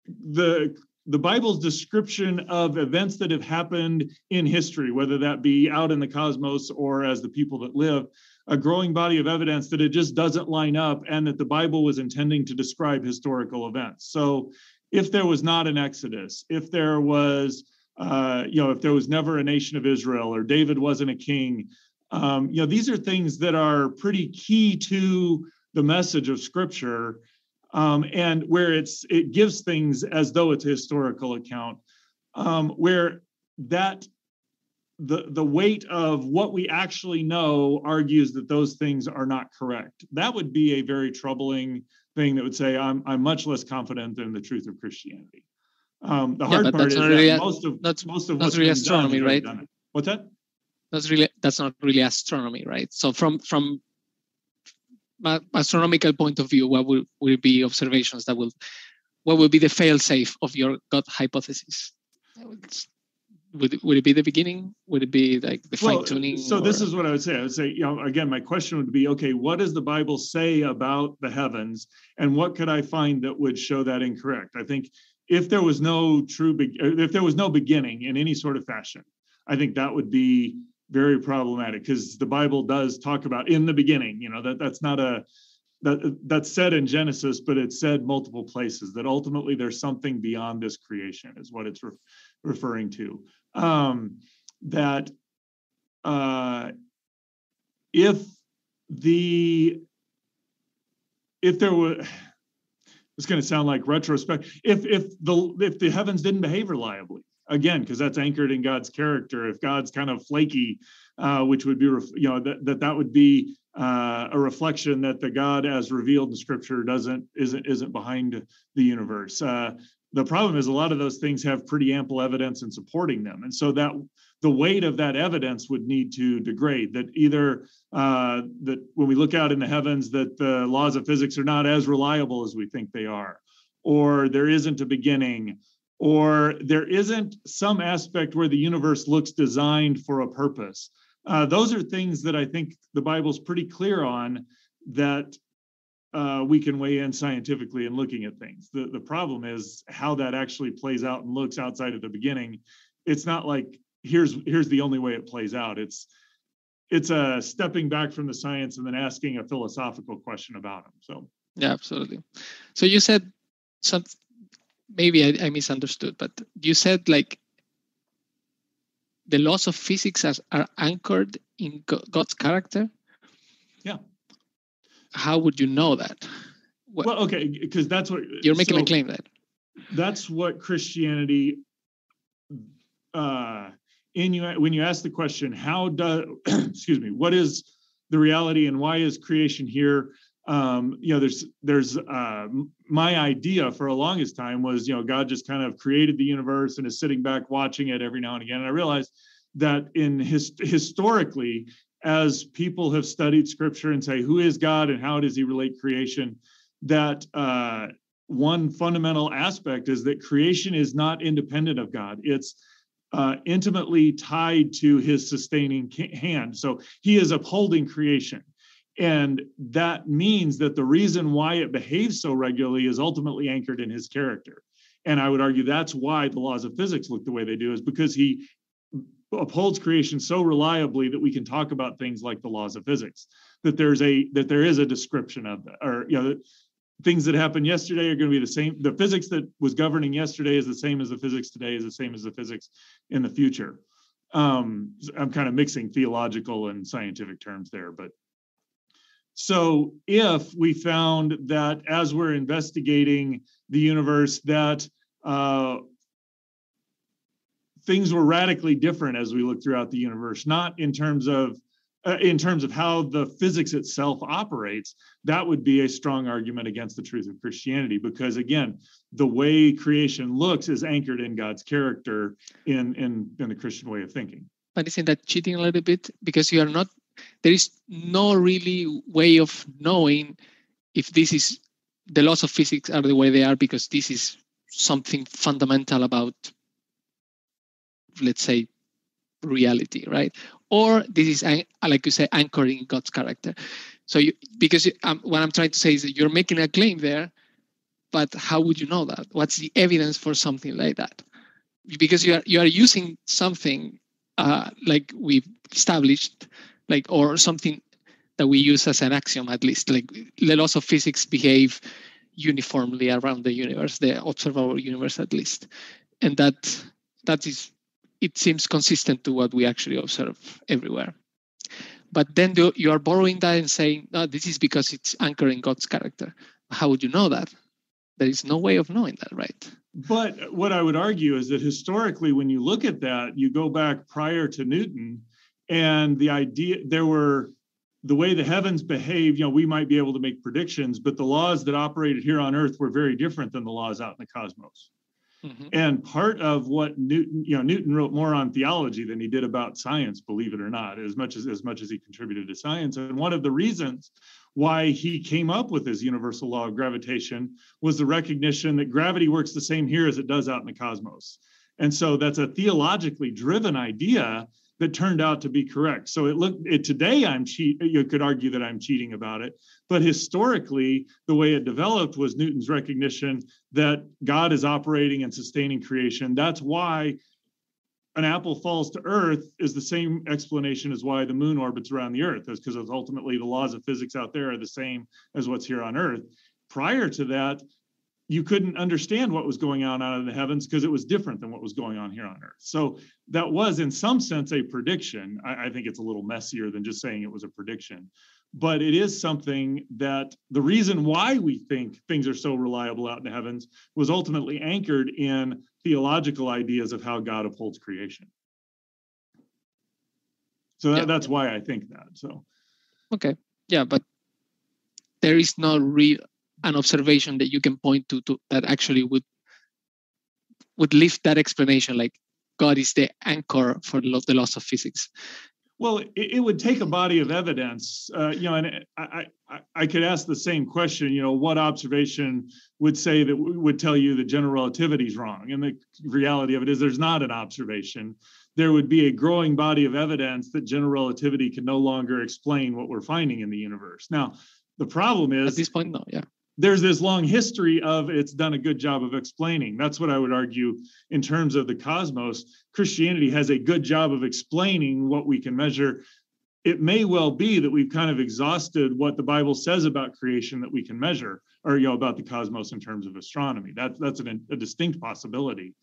the the Bible's description of events that have happened in history, whether that be out in the cosmos or as the people that live, a growing body of evidence that it just doesn't line up and that the Bible was intending to describe historical events. So if there was not an Exodus, if there was, uh, you know, if there was never a nation of Israel or David wasn't a king, um, you know, these are things that are pretty key to the message of Scripture, um, and where it's it gives things as though it's a historical account, um, where that the the weight of what we actually know argues that those things are not correct. That would be a very troubling thing that would say I'm I'm much less confident in the truth of Christianity. Um, the yeah, hard part is really that most of that's most of that's really astronomy, right? What's that? That's really that's not really astronomy, right? So from from astronomical point of view, what will, will be observations that will what will be the fail-safe of your God hypothesis? would it, would it be the beginning? Would it be like the well, fine tuning? So or? this is what I would say. I would say, you know, again, my question would be, okay, what does the Bible say about the heavens, and what could I find that would show that incorrect? I think if there was no true, be- if there was no beginning in any sort of fashion, I think that would be very problematic because the Bible does talk about in the beginning. You know that that's not a that that's said in Genesis, but it's said multiple places that ultimately there's something beyond this creation, is what it's re- referring to um, that uh, if the if there were (sighs) it's going to sound like retrospect if if the if the heavens didn't behave reliably again because that's anchored in god's character. If god's kind of flaky uh, which would be you know that that, that would be uh, a reflection that the god as revealed in scripture doesn't isn't isn't behind the universe. Uh, the problem is a lot of those things have pretty ample evidence in supporting them. And so that the weight of that evidence would need to degrade that either uh, that when we look out in the heavens that the laws of physics are not as reliable as we think they are or there isn't a beginning or there isn't some aspect where the universe looks designed for a purpose uh, those are things that i think the bible's pretty clear on that uh, we can weigh in scientifically in looking at things. The, the problem is how that actually plays out and looks outside of the beginning. It's not like here's here's the only way it plays out. It's it's a stepping back from the science and then asking a philosophical question about them. So yeah, absolutely. So you said some maybe I, I misunderstood, but you said like the laws of physics are, are anchored in God's character. Yeah how would you know that? What, well, okay, because that's what you're making so a claim that that's what Christianity. Uh, in you when you ask the question, how does (clears throat) excuse me, what is the reality and why is creation here? Um, you know, there's there's uh, my idea for a longest time was you know God just kind of created the universe and is sitting back watching it every now and again. And I realized that in his historically as people have studied scripture and say, who is God and how does he relate creation? That uh, one fundamental aspect is that creation is not independent of God. It's uh, intimately tied to his sustaining hand. So he is upholding creation. And that means that the reason why it behaves so regularly is ultimately anchored in his character. And I would argue that's why the laws of physics look the way they do, is because he upholds creation so reliably that we can talk about things like the laws of physics that there's a that there is a description of that or you know things that happened yesterday are going to be the same the physics that was governing yesterday is the same as the physics today is the same as the physics in the future um i'm kind of mixing theological and scientific terms there but so if we found that as we're investigating the universe that uh, things were radically different as we look throughout the universe, not in terms of uh, in terms of how the physics itself operates, that would be a strong argument against the truth of Christianity. Because again, the way creation looks is anchored in God's character in in, in the Christian way of thinking. But isn't that cheating a little bit? Because you are not there is no really way of knowing if this is the laws of physics are the way they are because this is something fundamental about let's say reality right? Or this is like you say anchoring god's character. So you because um, what i'm trying to say is that you're making a claim there but how would you know that? What's the evidence for something like that? Because you are you are using something uh, like we've established like or something that we use as an axiom at least like the laws of physics behave uniformly around the universe the observable universe at least. And that that is it seems consistent to what we actually observe everywhere. But then you are borrowing that and saying no this is because it's anchoring god's character. How would you know that? There is no way of knowing that right? But what i would argue is that historically when you look at that you go back prior to newton and the idea there were the way the heavens behave you know we might be able to make predictions but the laws that operated here on earth were very different than the laws out in the cosmos. Mm-hmm. and part of what newton you know newton wrote more on theology than he did about science believe it or not as much as as much as he contributed to science. And one of the reasons why he came up with his universal law of gravitation was the recognition that gravity works the same here as it does out in the cosmos. And so that's a theologically driven idea that turned out to be correct. So it looked it, today I'm cheat. You could argue that I'm cheating about it, but historically, the way it developed was Newton's recognition that God is operating and sustaining creation. That's why an apple falls to Earth is the same explanation as why the moon orbits around the Earth, is because ultimately the laws of physics out there are the same as what's here on Earth. Prior to that, you couldn't understand what was going on out in the heavens because it was different than what was going on here on earth. So that was, in some sense, a prediction. I, I, think it's a little messier than just saying it was a prediction, but it is something that the reason why we think things are so reliable out in the heavens was ultimately anchored in theological ideas of how God upholds creation. So that, yeah. that's why I think that. So, okay, yeah, but there is no real an observation that you can point to, to that actually would would lift that explanation like god is the anchor for the loss of physics? Well it, it would take a body of evidence uh, you know and I, I, I could ask the same question you know what observation would say that would tell you that general relativity is wrong? And the reality of it is there's not an observation. There would be a growing body of evidence that general relativity can no longer explain what we're finding in the universe. Now the problem is at this point no yeah there's this long history of it's done a good job of explaining. That's what I would argue in terms of the cosmos. Christianity has a good job of explaining what we can measure. It may well be that we've kind of exhausted what the Bible says about creation that we can measure, or you know about the cosmos in terms of astronomy. That's that's an, a distinct possibility.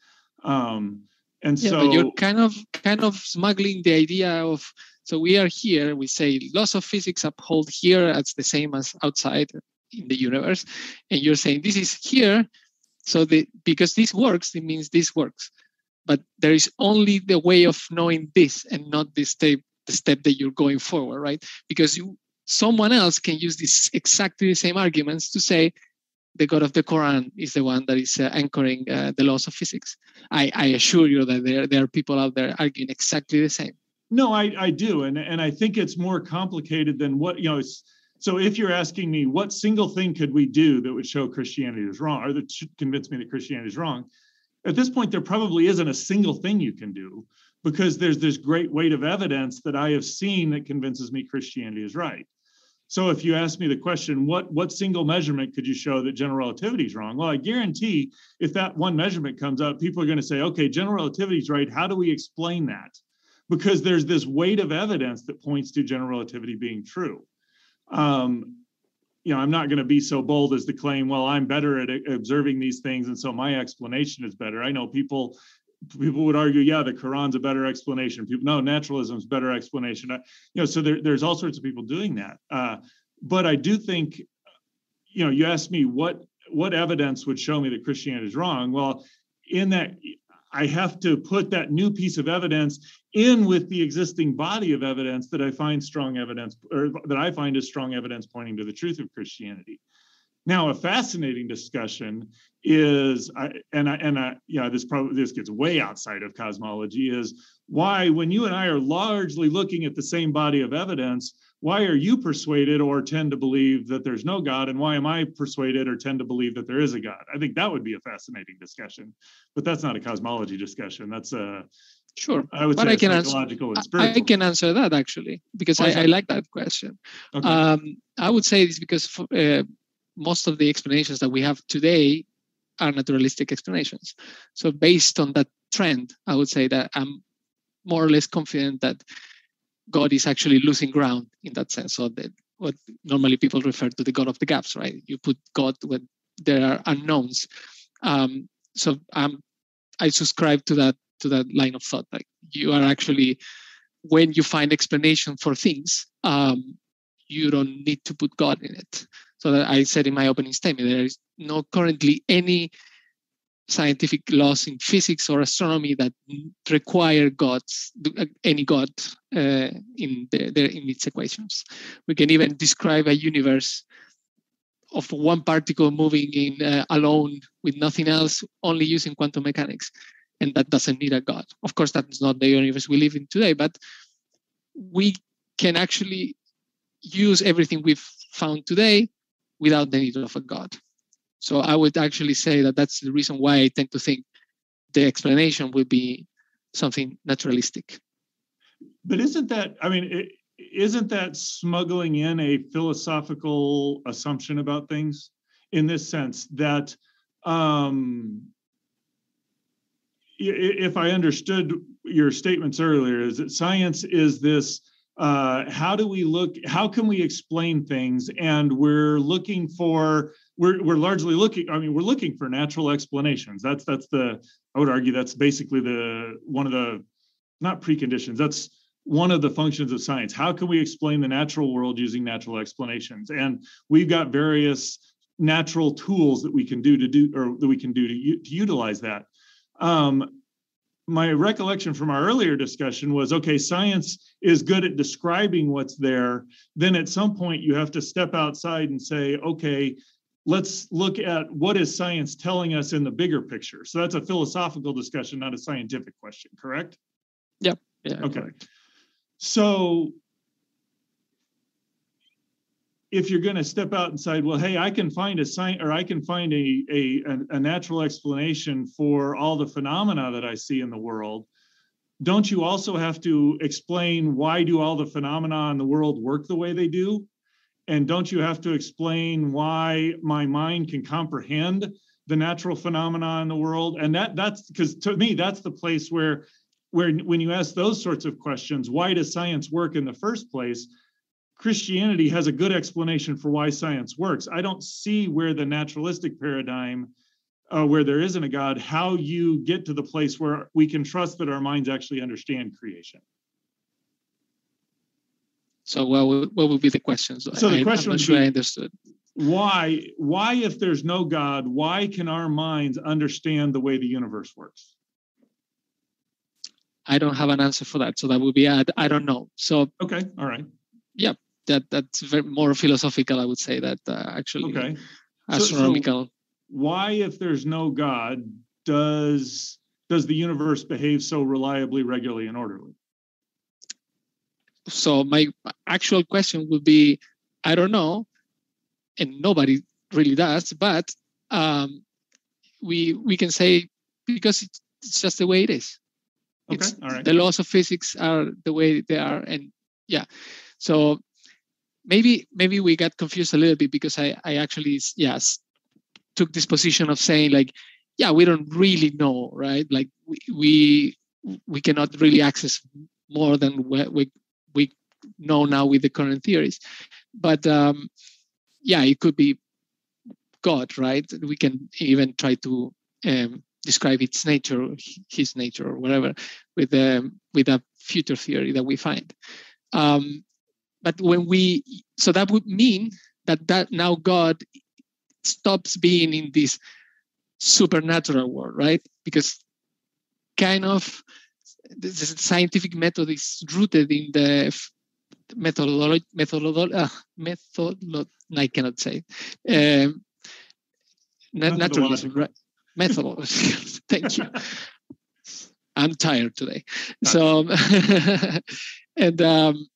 Um, and yeah, so you're kind of kind of smuggling the idea of so we are here. We say laws of physics uphold here as the same as outside in the universe and you're saying this is here. So the because this works it means this works. But there is only the way of knowing this and not the step the step that you're going forward right? Because you someone else can use this exactly the same arguments to say the god of the quran is the one that is uh, anchoring uh, the laws of physics. I, I assure you that there, there are people out there arguing exactly the same. No i, I do and, and i think it's more complicated than what you know it's so if you're asking me what single thing could we do that would show Christianity is wrong or that should convince me that Christianity is wrong, at this point there probably isn't a single thing you can do because there's this great weight of evidence that I have seen that convinces me Christianity is right. So if you ask me the question, what what single measurement could you show that general relativity is wrong? Well, I guarantee if that one measurement comes up, people are going to say, okay, general relativity is right. How do we explain that? because there's this weight of evidence that points to general relativity being true. Um, you know, I'm not going to be so bold as to claim, well, I'm better at observing these things, and so my explanation is better. I know people people would argue, yeah, the Quran's a better explanation. People, no, naturalism's better explanation. You know, so there, there's all sorts of people doing that. Uh, but I do think, you know, you asked me what what evidence would show me that Christianity is wrong. Well, in that I have to put that new piece of evidence in with the existing body of evidence that I find strong evidence, or that I find is strong evidence pointing to the truth of Christianity. Now, a fascinating discussion is, and I, and I, yeah, this probably this gets way outside of cosmology. Is why when you and I are largely looking at the same body of evidence, why are you persuaded or tend to believe that there's no God, and why am I persuaded or tend to believe that there is a God? I think that would be a fascinating discussion, but that's not a cosmology discussion. That's a Sure, I would but say I can answer. I can answer that actually because I, I, like that question. Okay. Um, I would say it's because for, uh, most of the explanations that we have today are naturalistic explanations. So based on that trend, I would say that I'm more or less confident that God is actually losing ground in that sense. So that what normally people refer to the God of the gaps, right? You put God when there are unknowns. Um, so um, I subscribe to that to that line of thought. Like you are actually when you find explanation for things, um, you don't need to put God in it. So that I said in my opening statement, there is no currently any scientific laws in physics or astronomy that require gods, uh, any god uh, in, the, the, in its equations. We can even describe a universe of one particle moving in uh, alone with nothing else, only using quantum mechanics, and that doesn't need a god. Of course, that's not the universe we live in today, but we can actually use everything we've found today without the need of a god. So I would actually say that that's the reason why I tend to think the explanation would be something naturalistic. But isn't that, I mean, isn't that smuggling in a philosophical assumption about things in this sense that um, if I understood your statements earlier, is that science is this uh, how do we look how can we explain things and we're looking for we're, we're largely looking i mean we're looking for natural explanations. That's that's the i would argue that's basically the one of the not preconditions that's one of the functions of science. How can we explain the natural world using natural explanations? And we've got various natural tools that we can do to do or that we can do to, to utilize that. Um, my recollection from our earlier discussion was okay science is good at describing what's there. Then at some point you have to step outside and say okay let's look at what is science telling us in the bigger picture so that's a philosophical discussion not a scientific question correct yep yeah okay correct. so if you're going to step out and say, well, hey, I can find a sign or I can find a, a, a natural explanation for all the phenomena that I see in the world, don't you also have to explain why do all the phenomena in the world work the way they do? And don't you have to explain why my mind can comprehend the natural phenomena in the world? And that that's because to me, that's the place where where when you ask those sorts of questions, why does science work in the first place? Christianity has a good explanation for why science works. I don't see where the naturalistic paradigm, uh, where there isn't a God, how you get to the place where we can trust that our minds actually understand creation. So, what would, what would be the questions? So the question I, sure I understood. Why, why, if there's no God, why can our minds understand the way the universe works? I don't have an answer for that. So that would be I, I don't know. So okay, all right. Yeah, that that's very more philosophical. I would say that uh, actually okay. astronomical. So, so why, if there's no God, does does the universe behave so reliably, regularly, and orderly? So my actual question would be, I don't know, and nobody really does, but um, we we can say because it's, it's just the way it is. Okay, it's, all right. The laws of physics are the way they are, and yeah. So maybe maybe we got confused a little bit because I I actually yes took this position of saying like yeah we don't really know right like we we, we cannot really access more than what we we know now with the current theories. But um, yeah, it could be God, right? We can even try to um, describe its nature, his nature, or whatever, with um, with a future theory that we find. Um, but when we, so that would mean that that now God stops being in this supernatural world, right? Because kind of the scientific method is rooted in the methodology, methodology, uh, method, I cannot say, um, naturalism, right? Methodology. (laughs) Thank you. I'm tired today. So, (laughs) and um,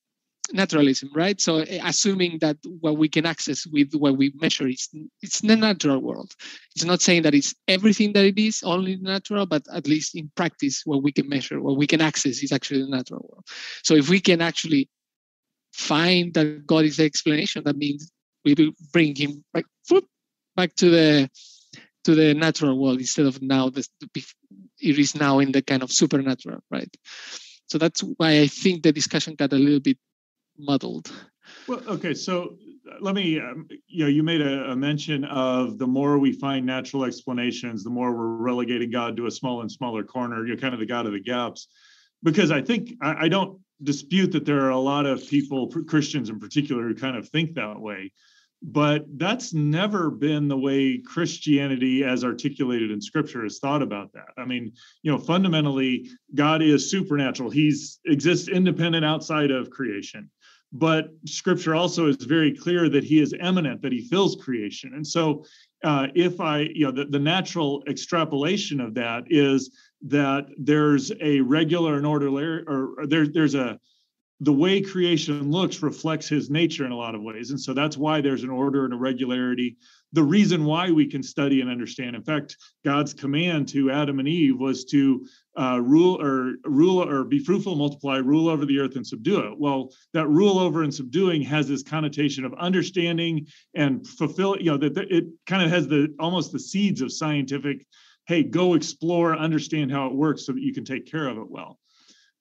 naturalism, right? So eh, assuming that what we can access with what we measure is it's the natural world. It's not saying that it's everything that it is only natural, but at least in practice, what we can measure, what we can access is actually the natural world. So if we can actually find that God is the explanation, that means we will bring him back, back to the to the natural world instead of now the, it is now in the kind of supernatural, right? So that's why I think the discussion got a little bit muddled. Well, okay, so uh, let me, um, you know, you made a, a, mention of the more we find natural explanations, the more we're relegating God to a small and smaller corner. You're kind of the God of the gaps. Because I think, I, I don't dispute that there are a lot of people, Christians in particular, who kind of think that way. But that's never been the way Christianity, as articulated in Scripture, has thought about that. I mean, you know, fundamentally, God is supernatural. He's exists independent outside of creation but scripture also is very clear that he is immanent that he fills creation. And so uh, if i you know the, the natural extrapolation of that is that there's a regular and orderly or, or there, there's a the way creation looks reflects his nature in a lot of ways. And so that's why there's an order and a regularity the reason why we can study and understand. In fact, God's command to Adam and Eve was to uh, rule or rule or be fruitful, multiply, rule over the earth and subdue it. Well, that rule over and subduing has this connotation of understanding and fulfill. You know that it kind of has the almost the seeds of scientific. Hey, go explore, understand how it works, so that you can take care of it well.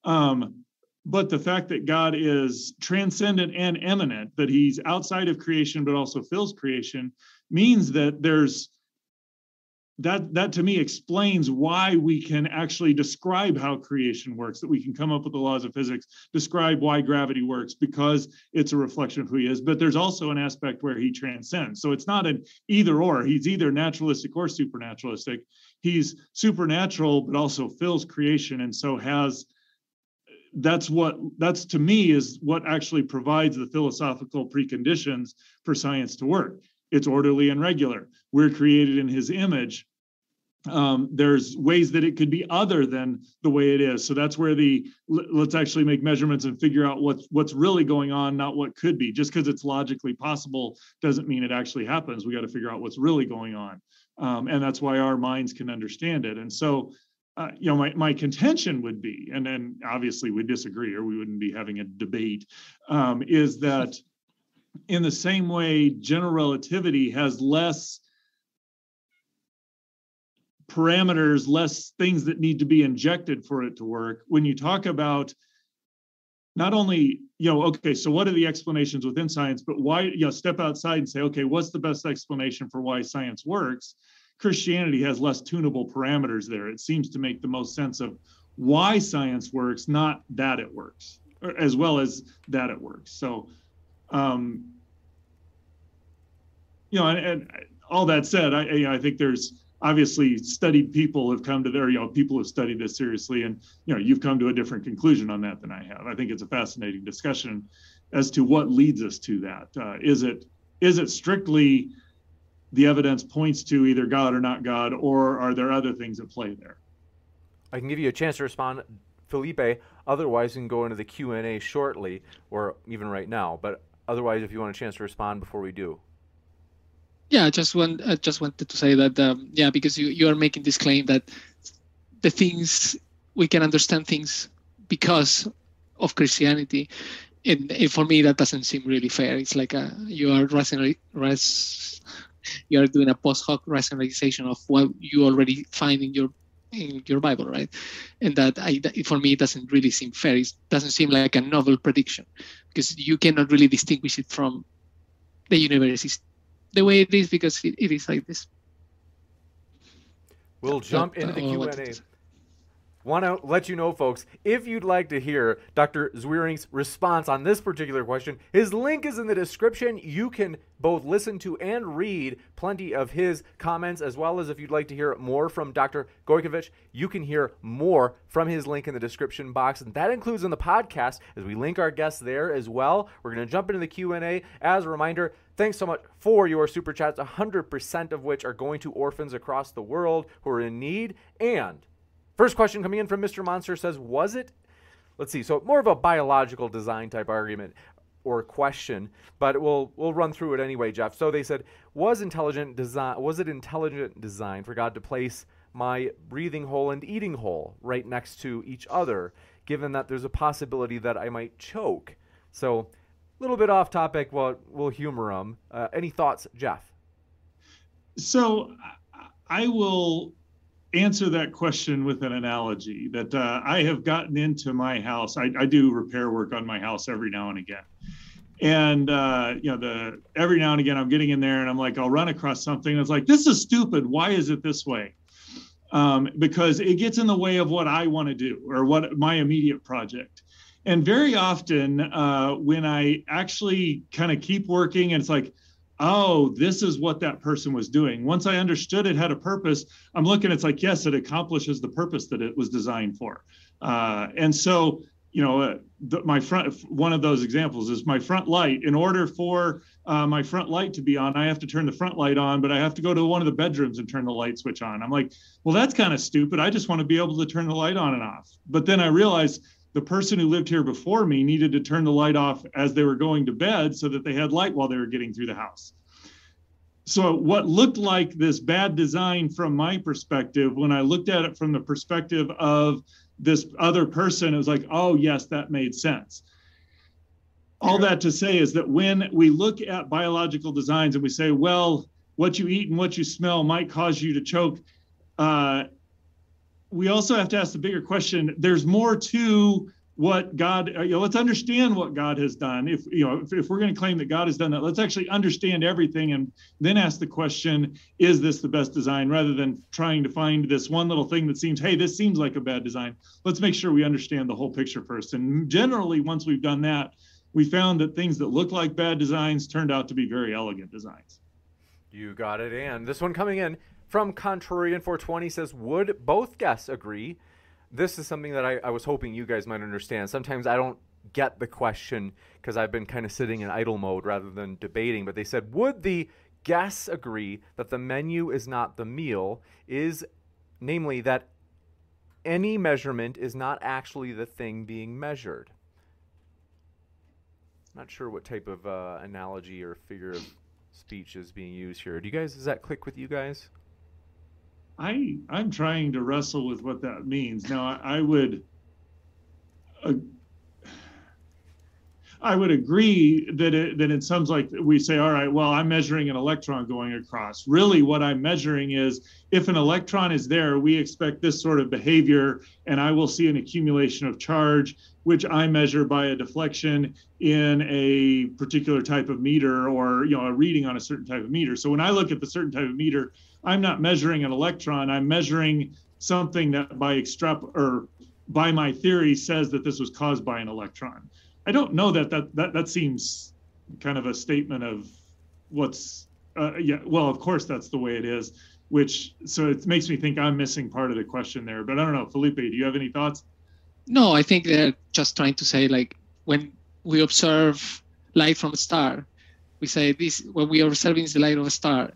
Um, but the fact that God is transcendent and immanent, that He's outside of creation but also fills creation, means that there's that that to me explains why we can actually describe how creation works that we can come up with the laws of physics describe why gravity works because it's a reflection of who he is. But there's also an aspect where he transcends. So it's not an either or. He's either naturalistic or supernaturalistic. He's supernatural but also fills creation and so has that's what that's to me is what actually provides the philosophical preconditions for science to work it's orderly and regular. We're created in his image. Um, there's ways that it could be other than the way it is. So that's where the let's actually make measurements and figure out what's what's really going on, not what could be. Just because it's logically possible doesn't mean it actually happens. We got to figure out what's really going on, um, and that's why our minds can understand it. And so uh, you know, my, my contention would be, and then obviously we disagree or we wouldn't be having a debate, um, is that in the same way, general relativity has less parameters, less things that need to be injected for it to work. When you talk about not only, you know, okay, so what are the explanations within science, but why, you know, step outside and say, okay, what's the best explanation for why science works? Christianity has less tunable parameters there. It seems to make the most sense of why science works, not that it works, as well as that it works. So um, you know, and, and, all that said, I, you know, I think there's obviously studied people have come to their, you know, people have studied this seriously, and you know, you've come to a different conclusion on that than I have. I think it's a fascinating discussion as to what leads us to that. Uh, is it is it strictly the evidence points to either God or not God, or are there other things at play there? I can give you a chance to respond, Felipe. Otherwise, we can go into the Q and A shortly, or even right now. But otherwise, if you want a chance to respond before we do. Yeah, I just want I just wanted to say that um, yeah, because you you are making this claim that the things we can understand things because of Christianity, and, and for me that doesn't seem really fair. It's like a, you are rational res, you are doing a post hoc rationalization of what you already find in your in your Bible, right? And that I, for me, it doesn't really seem fair. It doesn't seem like a novel prediction because you cannot really distinguish it from the universe is the way it is because it, it is like this. We'll uh, jump into the oh, Q&A want to let you know, folks, if you'd like to hear Dr. Zweerink's response on this particular question, his link is in the description. You can both listen to and read plenty of his comments, as well as if you'd like to hear more from Dr. Gojkovic, you can hear more from his link in the description box, and that includes in the podcast as we link our guests there as well. We're going to jump into the Q&A. As a reminder, thanks so much for your super chats, 100% of which are going to orphans across the world who are in need, and First question coming in from Mr. Monster says, was it? Let's see. So more of a biological design type argument or question, but we'll we'll run through it anyway, Jeff. So they said, was intelligent design was it intelligent design for God to place my breathing hole and eating hole right next to each other, given that there's a possibility that I might choke? So a little bit off topic, well, we'll humor them. Uh, any thoughts, Jeff? So I will answer that question with an analogy that uh, I have gotten into my house. I, I, do repair work on my house every now and again. And uh, you know, the every now and again I'm getting in there and I'm like, I'll run across something. And it's like, this is stupid. Why is it this way? Um, because it gets in the way of what I want to do or what my immediate project. And very often, uh, when I actually kind of keep working, and it's like, oh, this is what that person was doing. Once I understood it had a purpose, I'm looking, it's like, yes, it accomplishes the purpose that it was designed for. Uh, and so, you know, uh, the, my front, one of those examples is my front light. In order for uh, my front light to be on, I have to turn the front light on, but I have to go to one of the bedrooms and turn the light switch on. I'm like, well, that's kind of stupid. I just want to be able to turn the light on and off. But then I realized the person who lived here before me needed to turn the light off as they were going to bed so that they had light while they were getting through the house. So, what looked like this bad design from my perspective, when I looked at it from the perspective of this other person, it was like, oh, yes, that made sense. All that to say is that when we look at biological designs and we say, well, what you eat and what you smell might cause you to choke, uh, we also have to ask the bigger question there's more to what God, uh, you know, let's understand what God has done. If you know, if, if we're going to claim that God has done that, let's actually understand everything and then ask the question: Is this the best design? Rather than trying to find this one little thing that seems, hey, this seems like a bad design. Let's make sure we understand the whole picture first. And generally, once we've done that, we found that things that look like bad designs turned out to be very elegant designs. You got it. And this one coming in from Contrarian 420 says, Would both guests agree? This is something that I, I was hoping you guys might understand. Sometimes I don't get the question because I've been kind of sitting in idle mode rather than debating. But they said, Would the guests agree that the menu is not the meal? Is namely that any measurement is not actually the thing being measured. Not sure what type of uh, analogy or figure of speech is being used here. Do you guys, does that click with you guys? I I'm trying to wrestle with what that means. Now I, I would uh, I would agree that it that it sounds like we say, all right, well, I'm measuring an electron going across. Really, what I'm measuring is if an electron is there, we expect this sort of behavior, and I will see an accumulation of charge, which I measure by a deflection in a particular type of meter or you know a reading on a certain type of meter. So when I look at the certain type of meter, I'm not measuring an electron. I'm measuring something that by extrap or by my theory says that this was caused by an electron. I don't know that that that, that seems kind of a statement of what's uh, yeah. Well, of course that's the way it is. Which so it makes me think I'm missing part of the question there. But I don't know, Felipe. Do you have any thoughts? No, I think they're just trying to say like when we observe light from a star, we say this what we are observing is the light of a star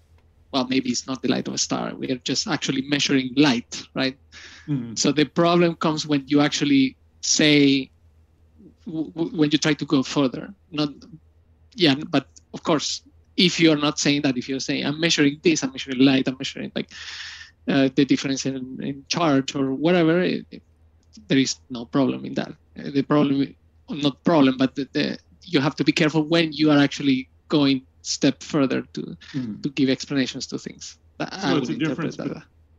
well, maybe it's not the light of a star. We are just actually measuring light, right? Mm-hmm. So the problem comes when you actually say, when you try to go further. Not, yeah, but of course, if you're not saying that, if you're saying, I'm measuring this, I'm measuring light, I'm measuring like uh, the difference in, in charge or whatever, it, it, there is no problem in that. Uh, the problem, not problem, but the, the, you have to be careful when you are actually going step further to mm. to give explanations to things. So it's a difference. Be-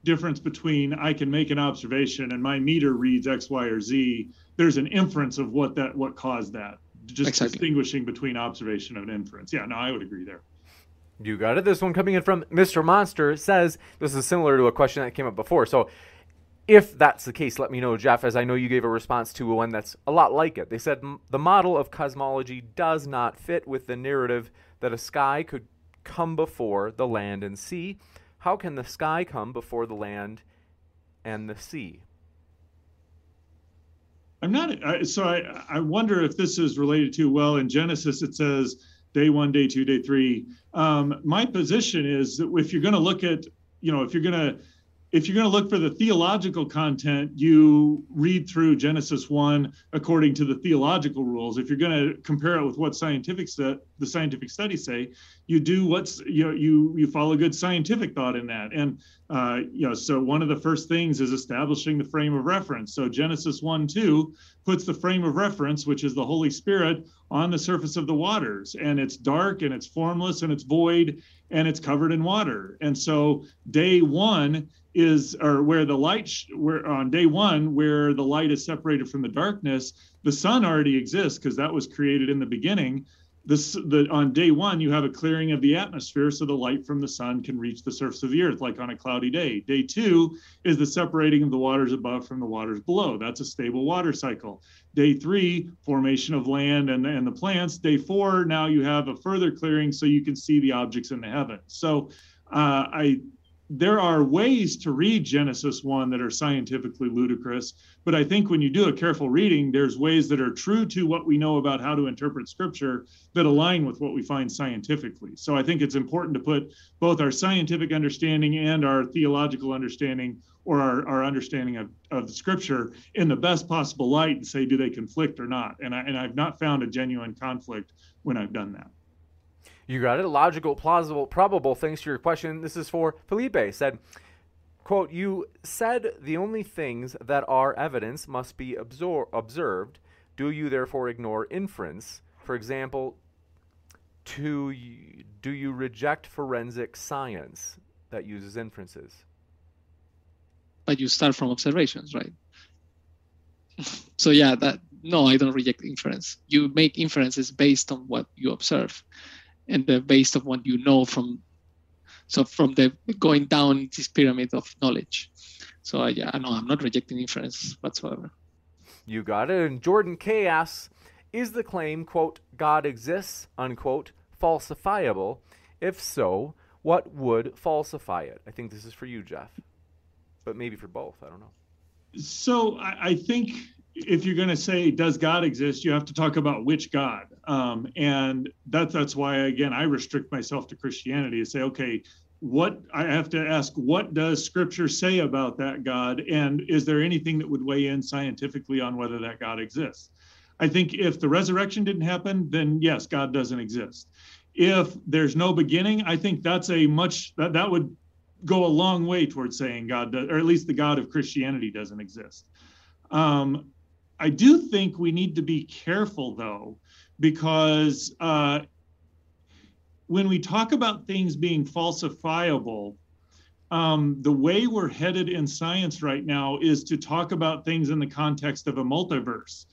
difference between I can make an observation and my meter reads X, Y, or Z. There's an inference of what that what caused that. Just exactly. distinguishing between observation and inference. Yeah, no, I would agree there. You got it. This one coming in from Mr. Monster says this is similar to a question that came up before. So, if that's the case, let me know, Jeff, as I know you gave a response to one that's a lot like it. They said the model of cosmology does not fit with the narrative that a sky could come before the land and sea. How can the sky come before the land and the sea? I'm not, I, so I, I wonder if this is related to, well, in Genesis it says day one, day two, day three. Um, my position is that if you're going to look at, you know, if you're going to if you're going to look for the theological content, you read through Genesis 1 according to the theological rules. If you're going to compare it with what scientific stu- the scientific studies say, you do what's you know, you you follow good scientific thought in that. And uh, you know, so one of the first things is establishing the frame of reference. So Genesis 1 2 puts the frame of reference, which is the Holy Spirit, on the surface of the waters, and it's dark and it's formless and it's void and it's covered in water. And so day one is or where the light sh- where on day one where the light is separated from the darkness the sun already exists because that was created in the beginning this the on day one you have a clearing of the atmosphere so the light from the sun can reach the surface of the earth like on a cloudy day. Day two is the separating of the waters above from the waters below. That's a stable water cycle. Day three formation of land and, and the plants. Day four now you have a further clearing so you can see the objects in the heavens. So uh, I there are ways to read Genesis 1 that are scientifically ludicrous, but I think when you do a careful reading, there's ways that are true to what we know about how to interpret scripture that align with what we find scientifically. So I think it's important to put both our scientific understanding and our theological understanding or our, our understanding of, of the scripture in the best possible light and say, do they conflict or not? And, I, and I've not found a genuine conflict when I've done that. You got it. Logical, plausible, probable. Thanks to your question. This is for Felipe. Said, quote, You said the only things that are evidence must be absor- observed. Do you therefore ignore inference? For example, to do you reject forensic science that uses inferences? But you start from observations, right? (laughs) so yeah, that no, I don't reject inference. You make inferences based on what you observe and the based on what you know from so from the going down this pyramid of knowledge. So I, yeah no i'm not rejecting inference whatsoever. You got it. And jordan k asks is the claim quote god exists unquote falsifiable? If so what would falsify it? I think this is for you jeff. But maybe for both. I don't know. So i, I think if you're going to say does god exist you have to talk about which god. Um, and that, that's why again i restrict myself to christianity and say okay what i have to ask what does scripture say about that god? And is there anything that would weigh in scientifically on whether that god exists? I think if the resurrection didn't happen then yes god doesn't exist. If there's no beginning i think that's a much that, that would go a long way towards saying god does, or at least the god of christianity doesn't exist. Um, I do think we need to be careful, though, because uh, when we talk about things being falsifiable, um, the way we're headed in science right now is to talk about things in the context of a multiverse.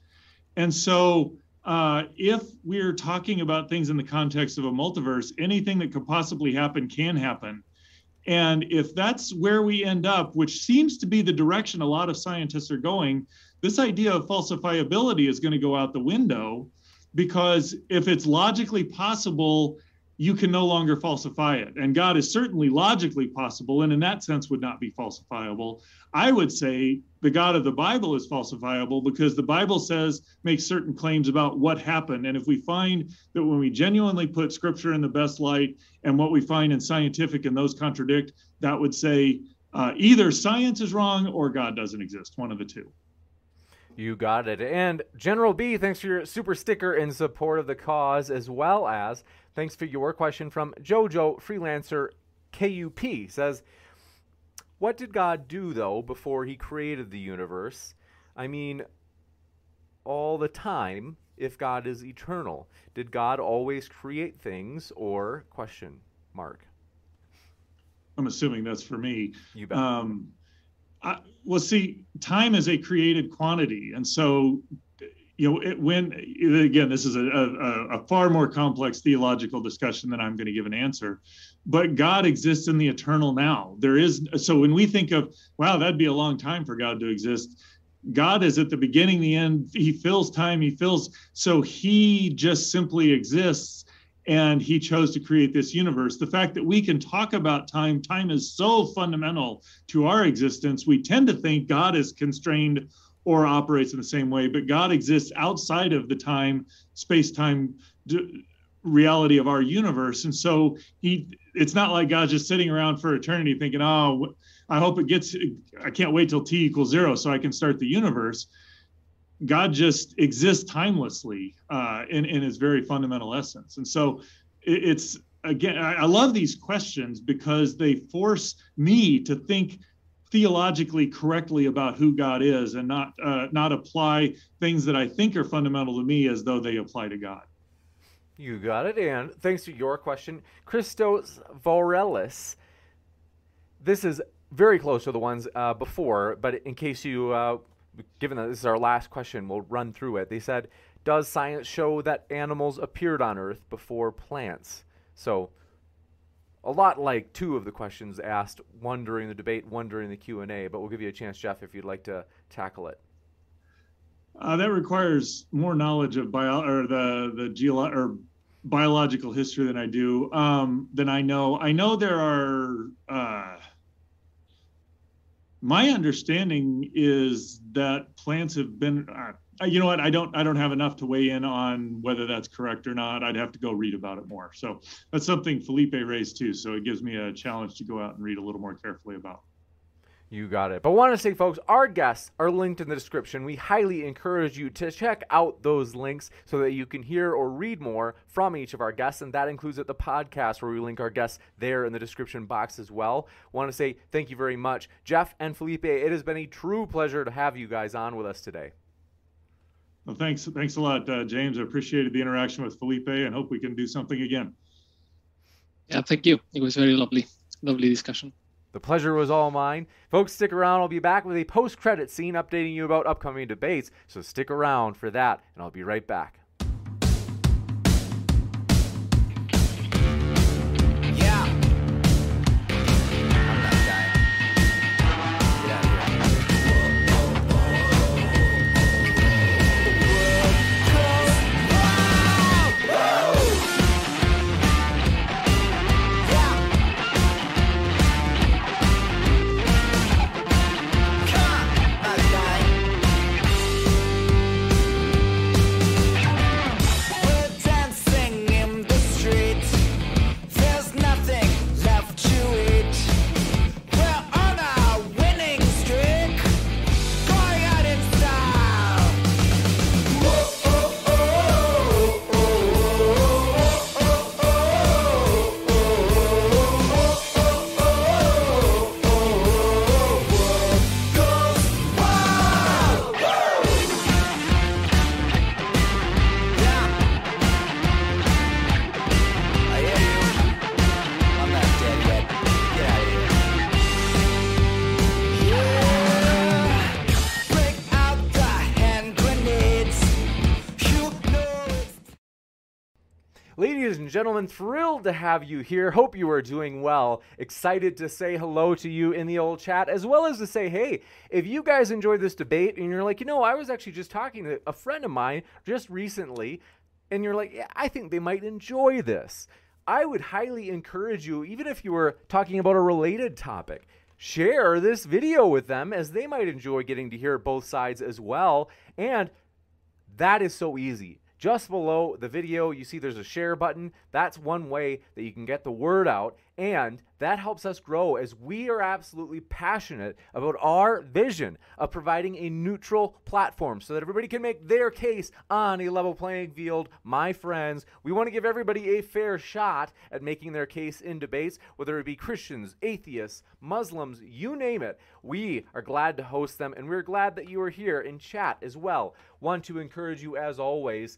And so, uh, if we're talking about things in the context of a multiverse, anything that could possibly happen can happen. And if that's where we end up, which seems to be the direction a lot of scientists are going, this idea of falsifiability is going to go out the window because if it's logically possible, you can no longer falsify it. And God is certainly logically possible, and in that sense would not be falsifiable. I would say the God of the Bible is falsifiable because the Bible says, makes certain claims about what happened. And if we find that when we genuinely put scripture in the best light and what we find in scientific and those contradict, that would say uh, either science is wrong or God doesn't exist, one of the two. You got it. And General B, thanks for your super sticker in support of the cause, as well as thanks for your question from Jojo Freelancer KUP. Says, What did God do, though, before he created the universe? I mean, all the time, if God is eternal. Did God always create things, or question mark? I'm assuming that's for me. You bet. Um, I, well, see, time is a created quantity, and so you know it, when again, this is a, a, a far more complex theological discussion than I'm going to give an answer. But God exists in the eternal now. There is so when we think of wow, that'd be a long time for God to exist. God is at the beginning, the end. He fills time. He fills. So he just simply exists and he chose to create this universe. The fact that we can talk about time, time is so fundamental to our existence. We tend to think God is constrained or operates in the same way, but God exists outside of the time, space time d- reality of our universe. And so he, it's not like God's just sitting around for eternity thinking, oh, I hope it gets, I can't wait till t equals zero so I can start the universe. God just exists timelessly uh, in, in his very fundamental essence. And so it, it's, again, I, I love these questions because they force me to think theologically correctly about who God is and not uh, not apply things that I think are fundamental to me as though they apply to God. You got it. And thanks to your question, Christos Vorelis. This is very close to the ones uh, before, but in case you, uh, given that this is our last question, we'll run through it. They said, Does science show that animals appeared on Earth before plants? So, a lot like two of the questions asked, one during the debate, one during the Q&A, but we'll give you a chance, Jeff, if you'd like to tackle it. Uh, that requires more knowledge of bio or the the geolo- or biological history than I do um, than I know. I know there are. Uh, my understanding is that plants have been. Uh, you know what? I don't. I don't have enough to weigh in on whether that's correct or not. I'd have to go read about it more. So that's something Felipe raised too. So it gives me a challenge to go out and read a little more carefully about. You got it. But want to say, folks, our guests are linked in the description. We highly encourage you to check out those links so that you can hear or read more from each of our guests. And that includes at the podcast where we link our guests there in the description box as well. Want to say thank you very much, Jeff and Felipe. It has been a true pleasure to have you guys on with us today. Well, thanks. Thanks a lot, uh, James. I appreciated the interaction with Felipe and hope we can do something again. Yeah, thank you. It was very lovely. Lovely discussion. The pleasure was all mine. Folks, stick around. I'll be back with a post credit scene updating you about upcoming debates, so stick around for that, and I'll be right back. Gentlemen, thrilled to have you here. Hope you are doing well. Excited to say hello to you in the old chat, as well as to say, hey, if you guys enjoyed this debate and you're like, you know, I was actually just talking to a friend of mine just recently, and you're like, yeah, I think they might enjoy this. I would highly encourage you, even if you were talking about a related topic, share this video with them as they might enjoy getting to hear both sides as well. And that is so easy. Just below the video, you see there's a share button. That's one way that you can get the word out, and that helps us grow as we are absolutely passionate about our vision of providing a neutral platform so that everybody can make their case on a level playing field. My friends, we want to give everybody a fair shot at making their case in debates, whether it be Christians, atheists, Muslims, you name it. We are glad to host them, and we're glad that you are here in chat as well. Want to encourage you, as always,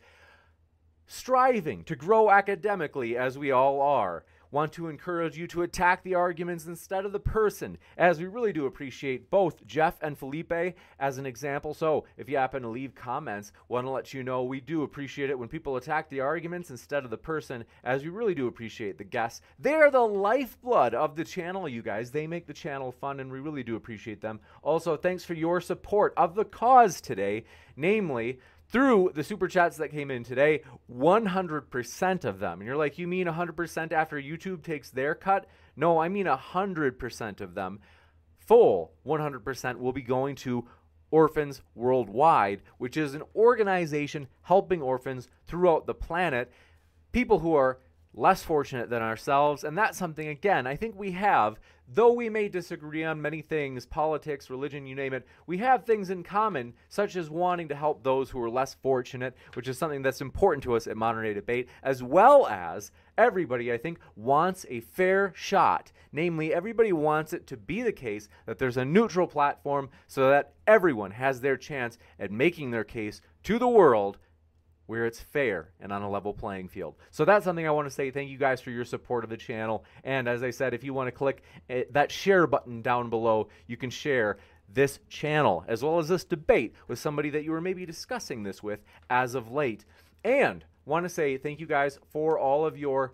striving to grow academically as we all are. want to encourage you to attack the arguments instead of the person, as we really do appreciate both Jeff and Felipe as an example. So if you happen to leave comments, want to let you know we do appreciate it when people attack the arguments instead of the person, as we really do appreciate the guests. They are the lifeblood of the channel, you guys. They make the channel fun, and we really do appreciate them. Also, thanks for your support of the cause today, namely through the super chats that came in today, 100% of them. And you're like, you mean 100% after YouTube takes their cut? No, I mean 100% of them. Full 100% will be going to Orphans Worldwide, which is an organization helping orphans throughout the planet, people who are less fortunate than ourselves. And that's something, again, I think we have, though we may disagree on many things politics, religion, you name it we have things in common, such as wanting to help those who are less fortunate, which is something that's important to us at Modern Day Debate, as well as everybody, I think, wants a fair shot. Namely, everybody wants it to be the case that there's a neutral platform so that everyone has their chance at making their case to the world where it's fair and on a level playing field. So that's something I want to say. Thank you guys for your support of the channel. And as I said, if you want to click eh, that share button down below, you can share this channel as well as this debate with somebody that you were maybe discussing this with as of late. And want to say thank you guys for all of your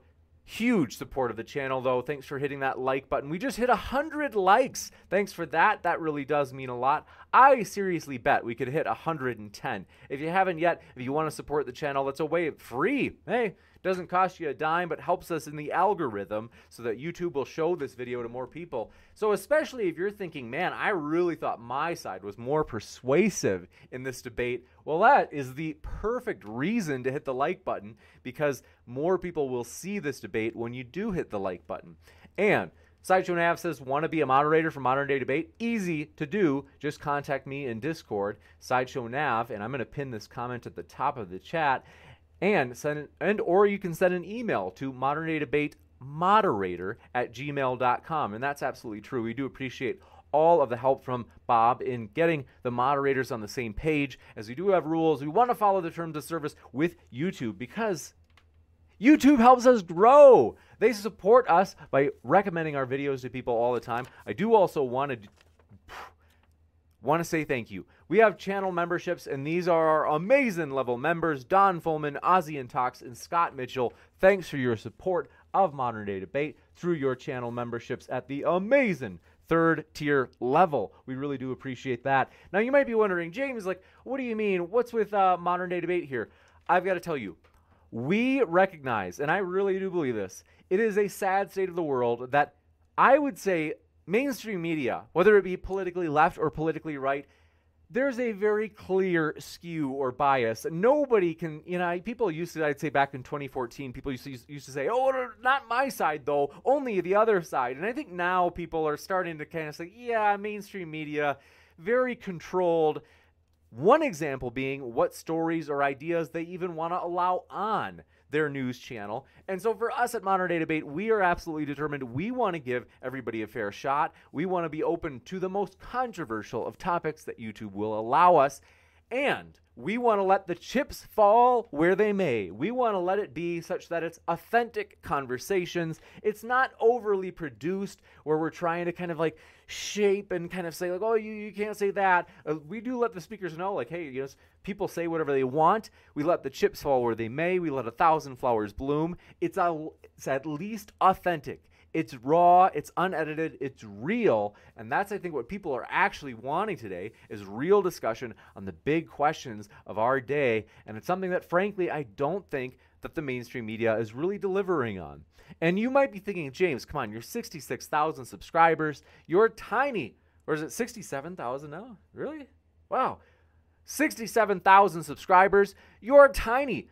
huge support of the channel though. Thanks for hitting that like button. We just hit 100 likes. Thanks for that. That really does mean a lot. I seriously bet we could hit 110 if you haven't yet if you want to support the channel that's a way free. Hey doesn't cost you a dime but helps us in the algorithm so that youtube will show this video to more people so especially if you're thinking man i really thought my side was more persuasive in this debate well that is the perfect reason to hit the like button because more people will see this debate when you do hit the like button and Sideshow Nav says, want to be a moderator for Modern Day Debate? Easy to do. Just contact me in Discord, Sideshow Nav, and I'm going to pin this comment at the top of the chat and send and or you can send an email to modern debate moderator at gmail.com and that's absolutely true we do appreciate all of the help from bob in getting the moderators on the same page as we do have rules we want to follow the terms of service with youtube because YouTube helps us grow. They support us by recommending our videos to people all the time. I do also want to want to say thank you. We have channel memberships, and these are our amazing level members Don Fullman, Ozzy and Tox, and Scott Mitchell. Thanks for your support of Modern Day Debate through your channel memberships at the amazing third tier level. We really do appreciate that. Now, you might be wondering, James, like, what do you mean? What's with uh, Modern Day Debate here? I've got to tell you, we recognize, and I really do believe this, it is a sad state of the world that I would say mainstream media, whether it be politically left or politically right, there's a very clear skew or bias. Nobody can, you know, people used to, I'd say back in 2014, people used to, used to say, oh, not my side though, only the other side. And I think now people are starting to kind of say, yeah, mainstream media, very controlled. One example being what stories or ideas they even want to allow on their news channel. And so for us at Modern Day Debate, we are absolutely determined we want to give everybody a fair shot. We want to be open to the most controversial of topics that YouTube will allow us. And we want to let the chips fall where they may. We want to let it be such that it's authentic conversations. It's not overly produced where we're trying to kind of like shape and kind of say like, oh, you, you can't say that. Uh, we do let the speakers know like, hey, you know, people say whatever they want. We let the chips fall where they may. We let a thousand flowers bloom. It's a, it's at least authentic. It's raw, it's unedited, it's real, and that's I think what people are actually wanting today is real discussion on the big questions of our day, and it's something that frankly I don't think that the mainstream media is really delivering on. And you might be thinking, James, come on, you're 66,000 subscribers, you're tiny. Or is it 67,000 now? Really? Wow. 67,000 subscribers, you're tiny.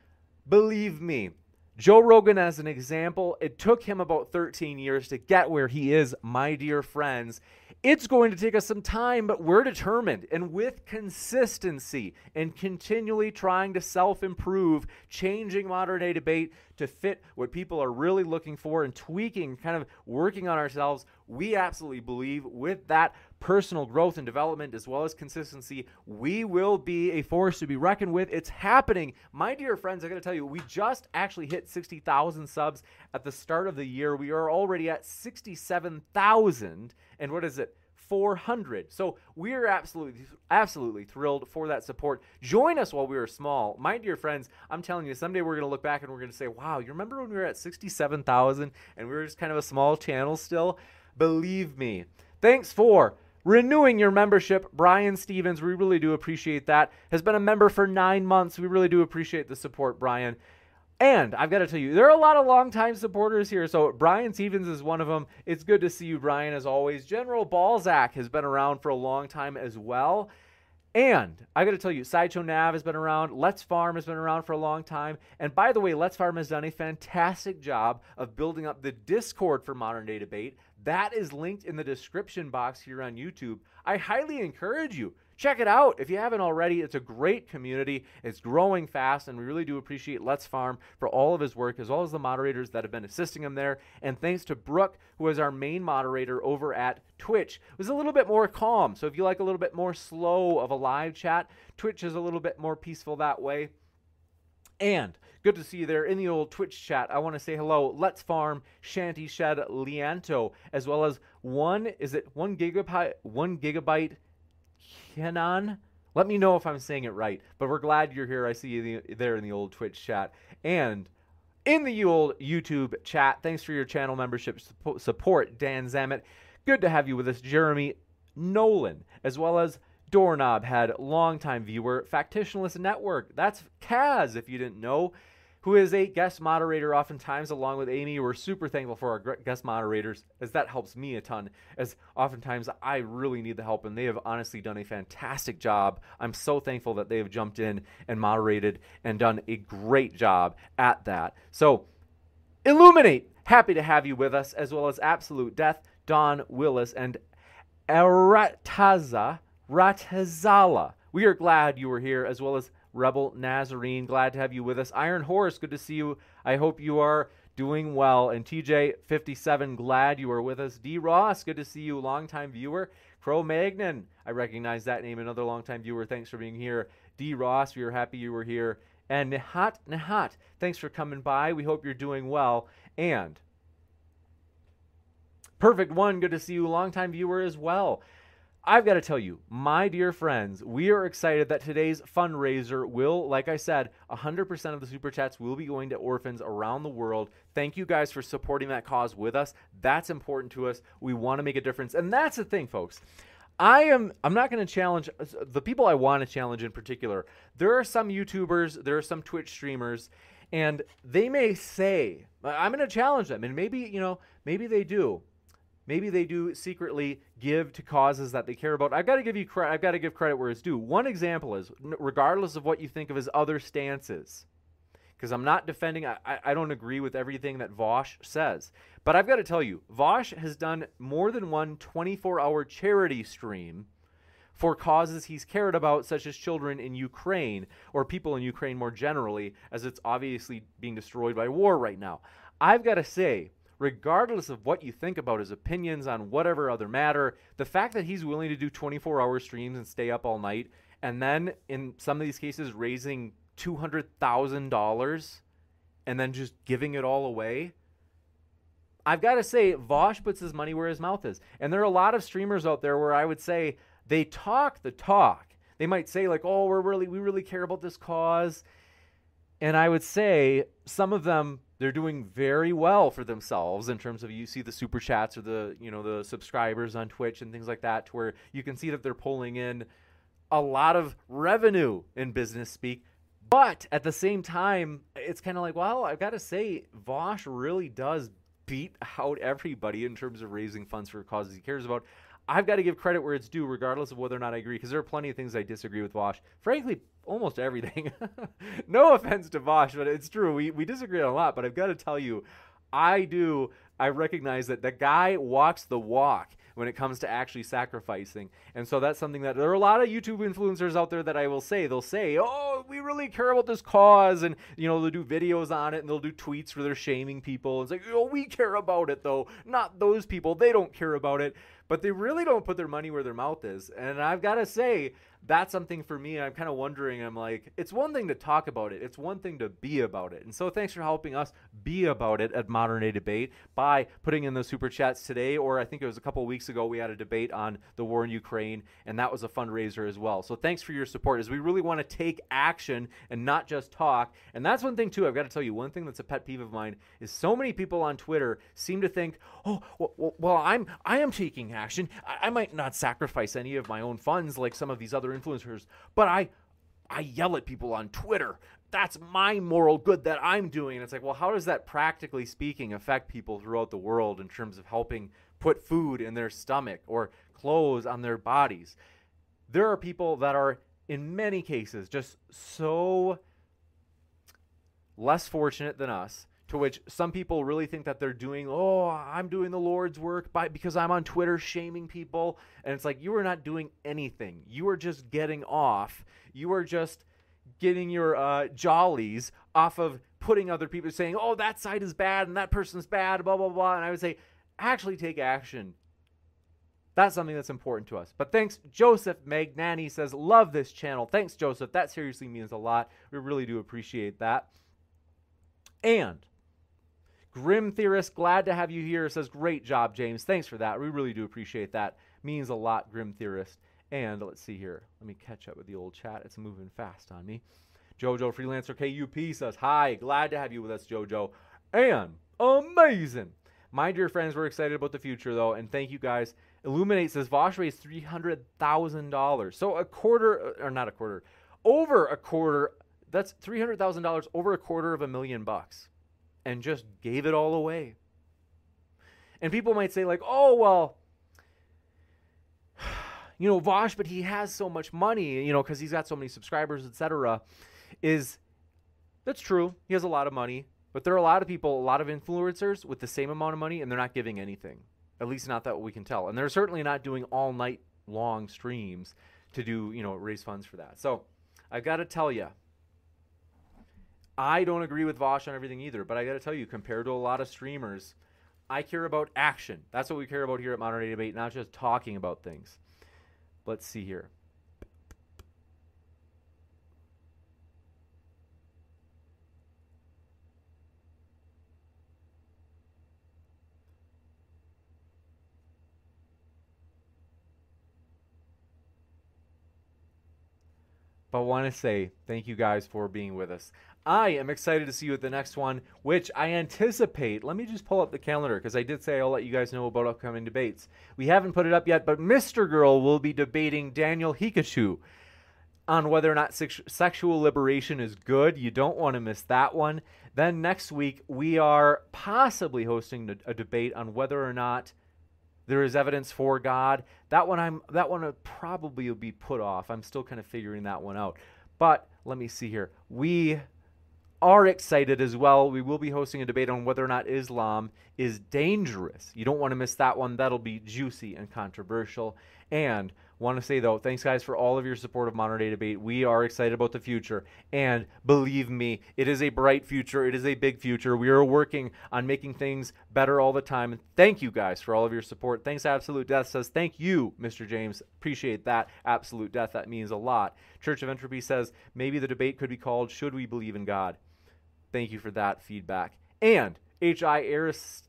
Believe me, Joe Rogan, as an example, it took him about 13 years to get where he is, my dear friends. It's going to take us some time, but we're determined and with consistency and continually trying to self improve, changing modern day debate to fit what people are really looking for and tweaking, kind of working on ourselves. We absolutely believe with that personal growth and development as well as consistency, we will be a force to be reckoned with. It's happening. My dear friends, I got to tell you, we just actually hit 60,000 subs at the start of the year. We are already at 67,000. And what is it? 400. So we're absolutely absolutely thrilled for that support. Join us while we were small. My dear friends, I'm telling you someday we're going to look back and we're going to say, "Wow, you remember when we were at 67,000 and we were just kind of a small channel still?" Believe me. Thanks for renewing your membership. Brian Stevens, we really do appreciate that. Has been a member for 9 months. We really do appreciate the support, Brian. And I've got to tell you, there are a lot of longtime supporters here. So Brian Stevens is one of them. It's good to see you, Brian, as always. General Balzac has been around for a long time as well. And I got to tell you, Sideshow Nav has been around. Let's Farm has been around for a long time. And by the way, Let's Farm has done a fantastic job of building up the Discord for Modern Day Debate. That is linked in the description box here on YouTube. I highly encourage you check it out if you haven't already. It's a great community. It's growing fast, and we really do appreciate Let's Farm for all of his work, as well as the moderators that have been assisting him there. And thanks to Brooke, who is our main moderator over at Twitch. It was a little bit more calm. So if you like a little bit more slow of a live chat, Twitch is a little bit more peaceful that way. And good to see you there in the old Twitch chat. I want to say hello. Let's Farm, Shanty Shed, Lianto, as well as one, is it one gigabyte, one gigabyte Kenan. Let me know if I'm saying it right. But we're glad you're here. I see you there in the old Twitch chat. And in the old YouTube chat, thanks for your channel membership support, Dan Zamet. Good to have you with us, Jeremy Nolan, as well as Doorknob had longtime viewer, Factitionalist Network. That's Kaz, if you didn't know who is a guest moderator oftentimes along with Amy. We're super thankful for our guest moderators as that helps me a ton as oftentimes I really need the help and they have honestly done a fantastic job. I'm so thankful that they have jumped in and moderated and done a great job at that. So Illuminate, happy to have you with us as well as Absolute Death, Don Willis and Arataza Ratazala. We are glad you were here as well as Rebel Nazarene. Glad to have you with us. Iron Horse, good to see you. I hope you are doing well. And TJ57, glad you are with us. D Ross, good to see you, longtime viewer. Crow Magnan, I recognize that name, another longtime viewer. Thanks for being here. D Ross, we are happy you were here. And Nihat Nihat, thanks for coming by. We hope you're doing well. And Perfect One, good to see you, longtime viewer as well. I've got to tell you, my dear friends, we are excited that today's fundraiser will, like I said, 100% of the super chats will be going to orphans around the world. Thank you guys for supporting that cause with us. That's important to us. We want to make a difference. And that's the thing, folks. I am I'm not going to challenge uh, the people I want to challenge in particular. There are some YouTubers, there are some Twitch streamers and they may say, I'm going to challenge them and maybe, you know, maybe they do maybe they do secretly give to causes that they care about. I've got to give you credit. I've got to give credit where it's due. One example is, regardless of what you think of his other stances, because I'm not defending. I, I don't agree with everything that Vosh says, but I've got to tell you, Vosh has done more than one 24-hour charity stream for causes he's cared about, such as children in Ukraine or people in Ukraine more generally, as it's obviously being destroyed by war right now. I've got to say, regardless of what you think about his opinions on whatever other matter, the fact that he's willing to do 24 hour streams and stay up all night, and then in some of these cases raising $200,000 and then just giving it all away. I've got to say, Vosh puts his money where his mouth is. And there are a lot of streamers out there where I would say they talk the talk. They might say, like, oh, we're really, we really care about this cause. And I would say some of them they're doing very well for themselves in terms of you see the super chats or the you know the subscribers on Twitch and things like that to where you can see that they're pulling in a lot of revenue in business speak but at the same time it's kind of like well I've got to say Vosh really does beat out everybody in terms of raising funds for causes he cares about I've got to give credit where it's due, regardless of whether or not I agree, because there are plenty of things I disagree with Vosh. Frankly, almost everything. (laughs) no offense to Vosh, but it's true. We, we disagree on a lot, but I've got to tell you, I do. I recognize that the guy walks the walk. when it comes to actually sacrificing. And so that's something that there are a lot of YouTube influencers out there that I will say, they'll say, oh, we really care about this cause. And, you know, they'll do videos on it and they'll do tweets where they're shaming people. It's like, oh, we care about it though. Not those people. They don't care about it. But they really don't put their money where their mouth is. And I've got to say, that's something for me. I'm kind of wondering. I'm like, it's one thing to talk about it, it's one thing to be about it. And so, thanks for helping us be about it at Modern Day Debate by putting in the super chats today, or I think it was a couple weeks ago, we had a debate on the war in Ukraine, and that was a fundraiser as well. So, thanks for your support as we really want to take action and not just talk. And that's one thing, too. I've got to tell you, one thing that's a pet peeve of mine is so many people on Twitter seem to think, oh, well, well I'm I am taking action. I, I might not sacrifice any of my own funds like some of these other influencers, but I I yell at people on Twitter. That's my moral good that I'm doing. And it's like, well, how does that practically speaking affect people throughout the world in terms of helping put food in their stomach or clothes on their bodies? There are people that are in many cases just so less fortunate than us to which some people really think that they're doing oh i'm doing the lord's work by because i'm on twitter shaming people and it's like you are not doing anything you are just getting off you are just getting your uh, jollies off of putting other people saying oh that side is bad and that person's bad blah blah blah and i would say actually take action that's something that's important to us. But thanks, Joseph Magnani says, Love this channel. Thanks, Joseph. That seriously means a lot. We really do appreciate that. And Grim Theorist, glad to have you here. Says, Great job, James. Thanks for that. We really do appreciate that. Means a lot, Grim Theorist. And let's see here. Let me catch up with the old chat. It's moving fast on me. Jojo Freelancer KUP says, Hi, glad to have you with us, Jojo. And amazing. My dear friends, we're excited about the future, though, and thank you guys. Illuminate says Vosh raised $300,000. So a quarter, uh, or not a quarter, over a quarter, that's $300,000, over a quarter of a million bucks, and just gave it all away. And people might say, like, oh, well, (sighs) you know, Vosh, but he has so much money, you know, because he's got so many subscribers, etc. Is that's true. He has a lot of money, but there are a lot of people, a lot of influencers with the same amount of money, and they're not giving anything. At least not that we can tell. And they're certainly not doing all night long streams to do, you know, raise funds for that. So I've got to tell you, I don't agree with Vosh on everything either, but I got to tell you, compared to a lot of streamers, I care about action. That's what we care about here at Modern Day Debate, not just talking about things. Let's see here. but I want to say thank you guys for being with us. I am excited to see you at the next one, which I anticipate. Let me just pull up the calendar because I did say I'll let you guys know about upcoming debates. We haven't put it up yet, but Mr. Girl will be debating Daniel Haqiqatjou on whether or not sex- sexual liberation is good. You don't want to miss that one. Then next week, we are possibly hosting a, a debate on whether or not there is evidence for God. That one I'm that one probably will be put off. I'm still kind of figuring that one out. But let me see here. We are excited as well. We will be hosting a debate on whether or not Islam is dangerous. You don't want to miss that one. That'll be juicy and controversial. And want to say though, thanks guys for all of your support of Modern Day Debate. We are excited about the future, and believe me, it is a bright future. It is a big future. We are working on making things better all the time. And thank you guys for all of your support. Thanks, Absolute Death says thank you, Mr. James. Appreciate that, Absolute Death. That means a lot. Church of Entropy says maybe the debate could be called "Should We Believe in God?" Thank you for that feedback. And H.I. Arist-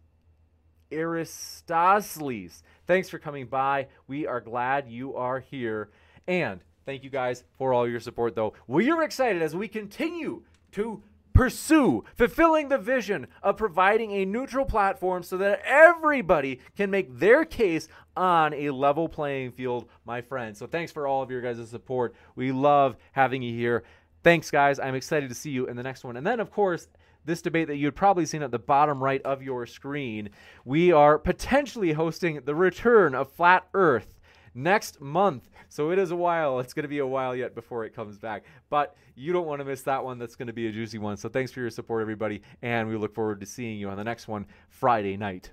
Aristosles Thanks for coming by. We are glad you are here. And thank you guys for all your support, though. We are excited as we continue to pursue fulfilling the vision of providing a neutral platform so that everybody can make their case on a level playing field, my friends. So thanks for all of your guys' support. We love having you here. Thanks, guys. I'm excited to see you in the next one. And then, of course, this debate that you'd probably seen at the bottom right of your screen. We are potentially hosting the return of Flat Earth next month. So it is a while. It's going to be a while yet before it comes back. But you don't want to miss that one. That's going to be a juicy one. So thanks for your support, everybody. And we look forward to seeing you on the next one Friday night.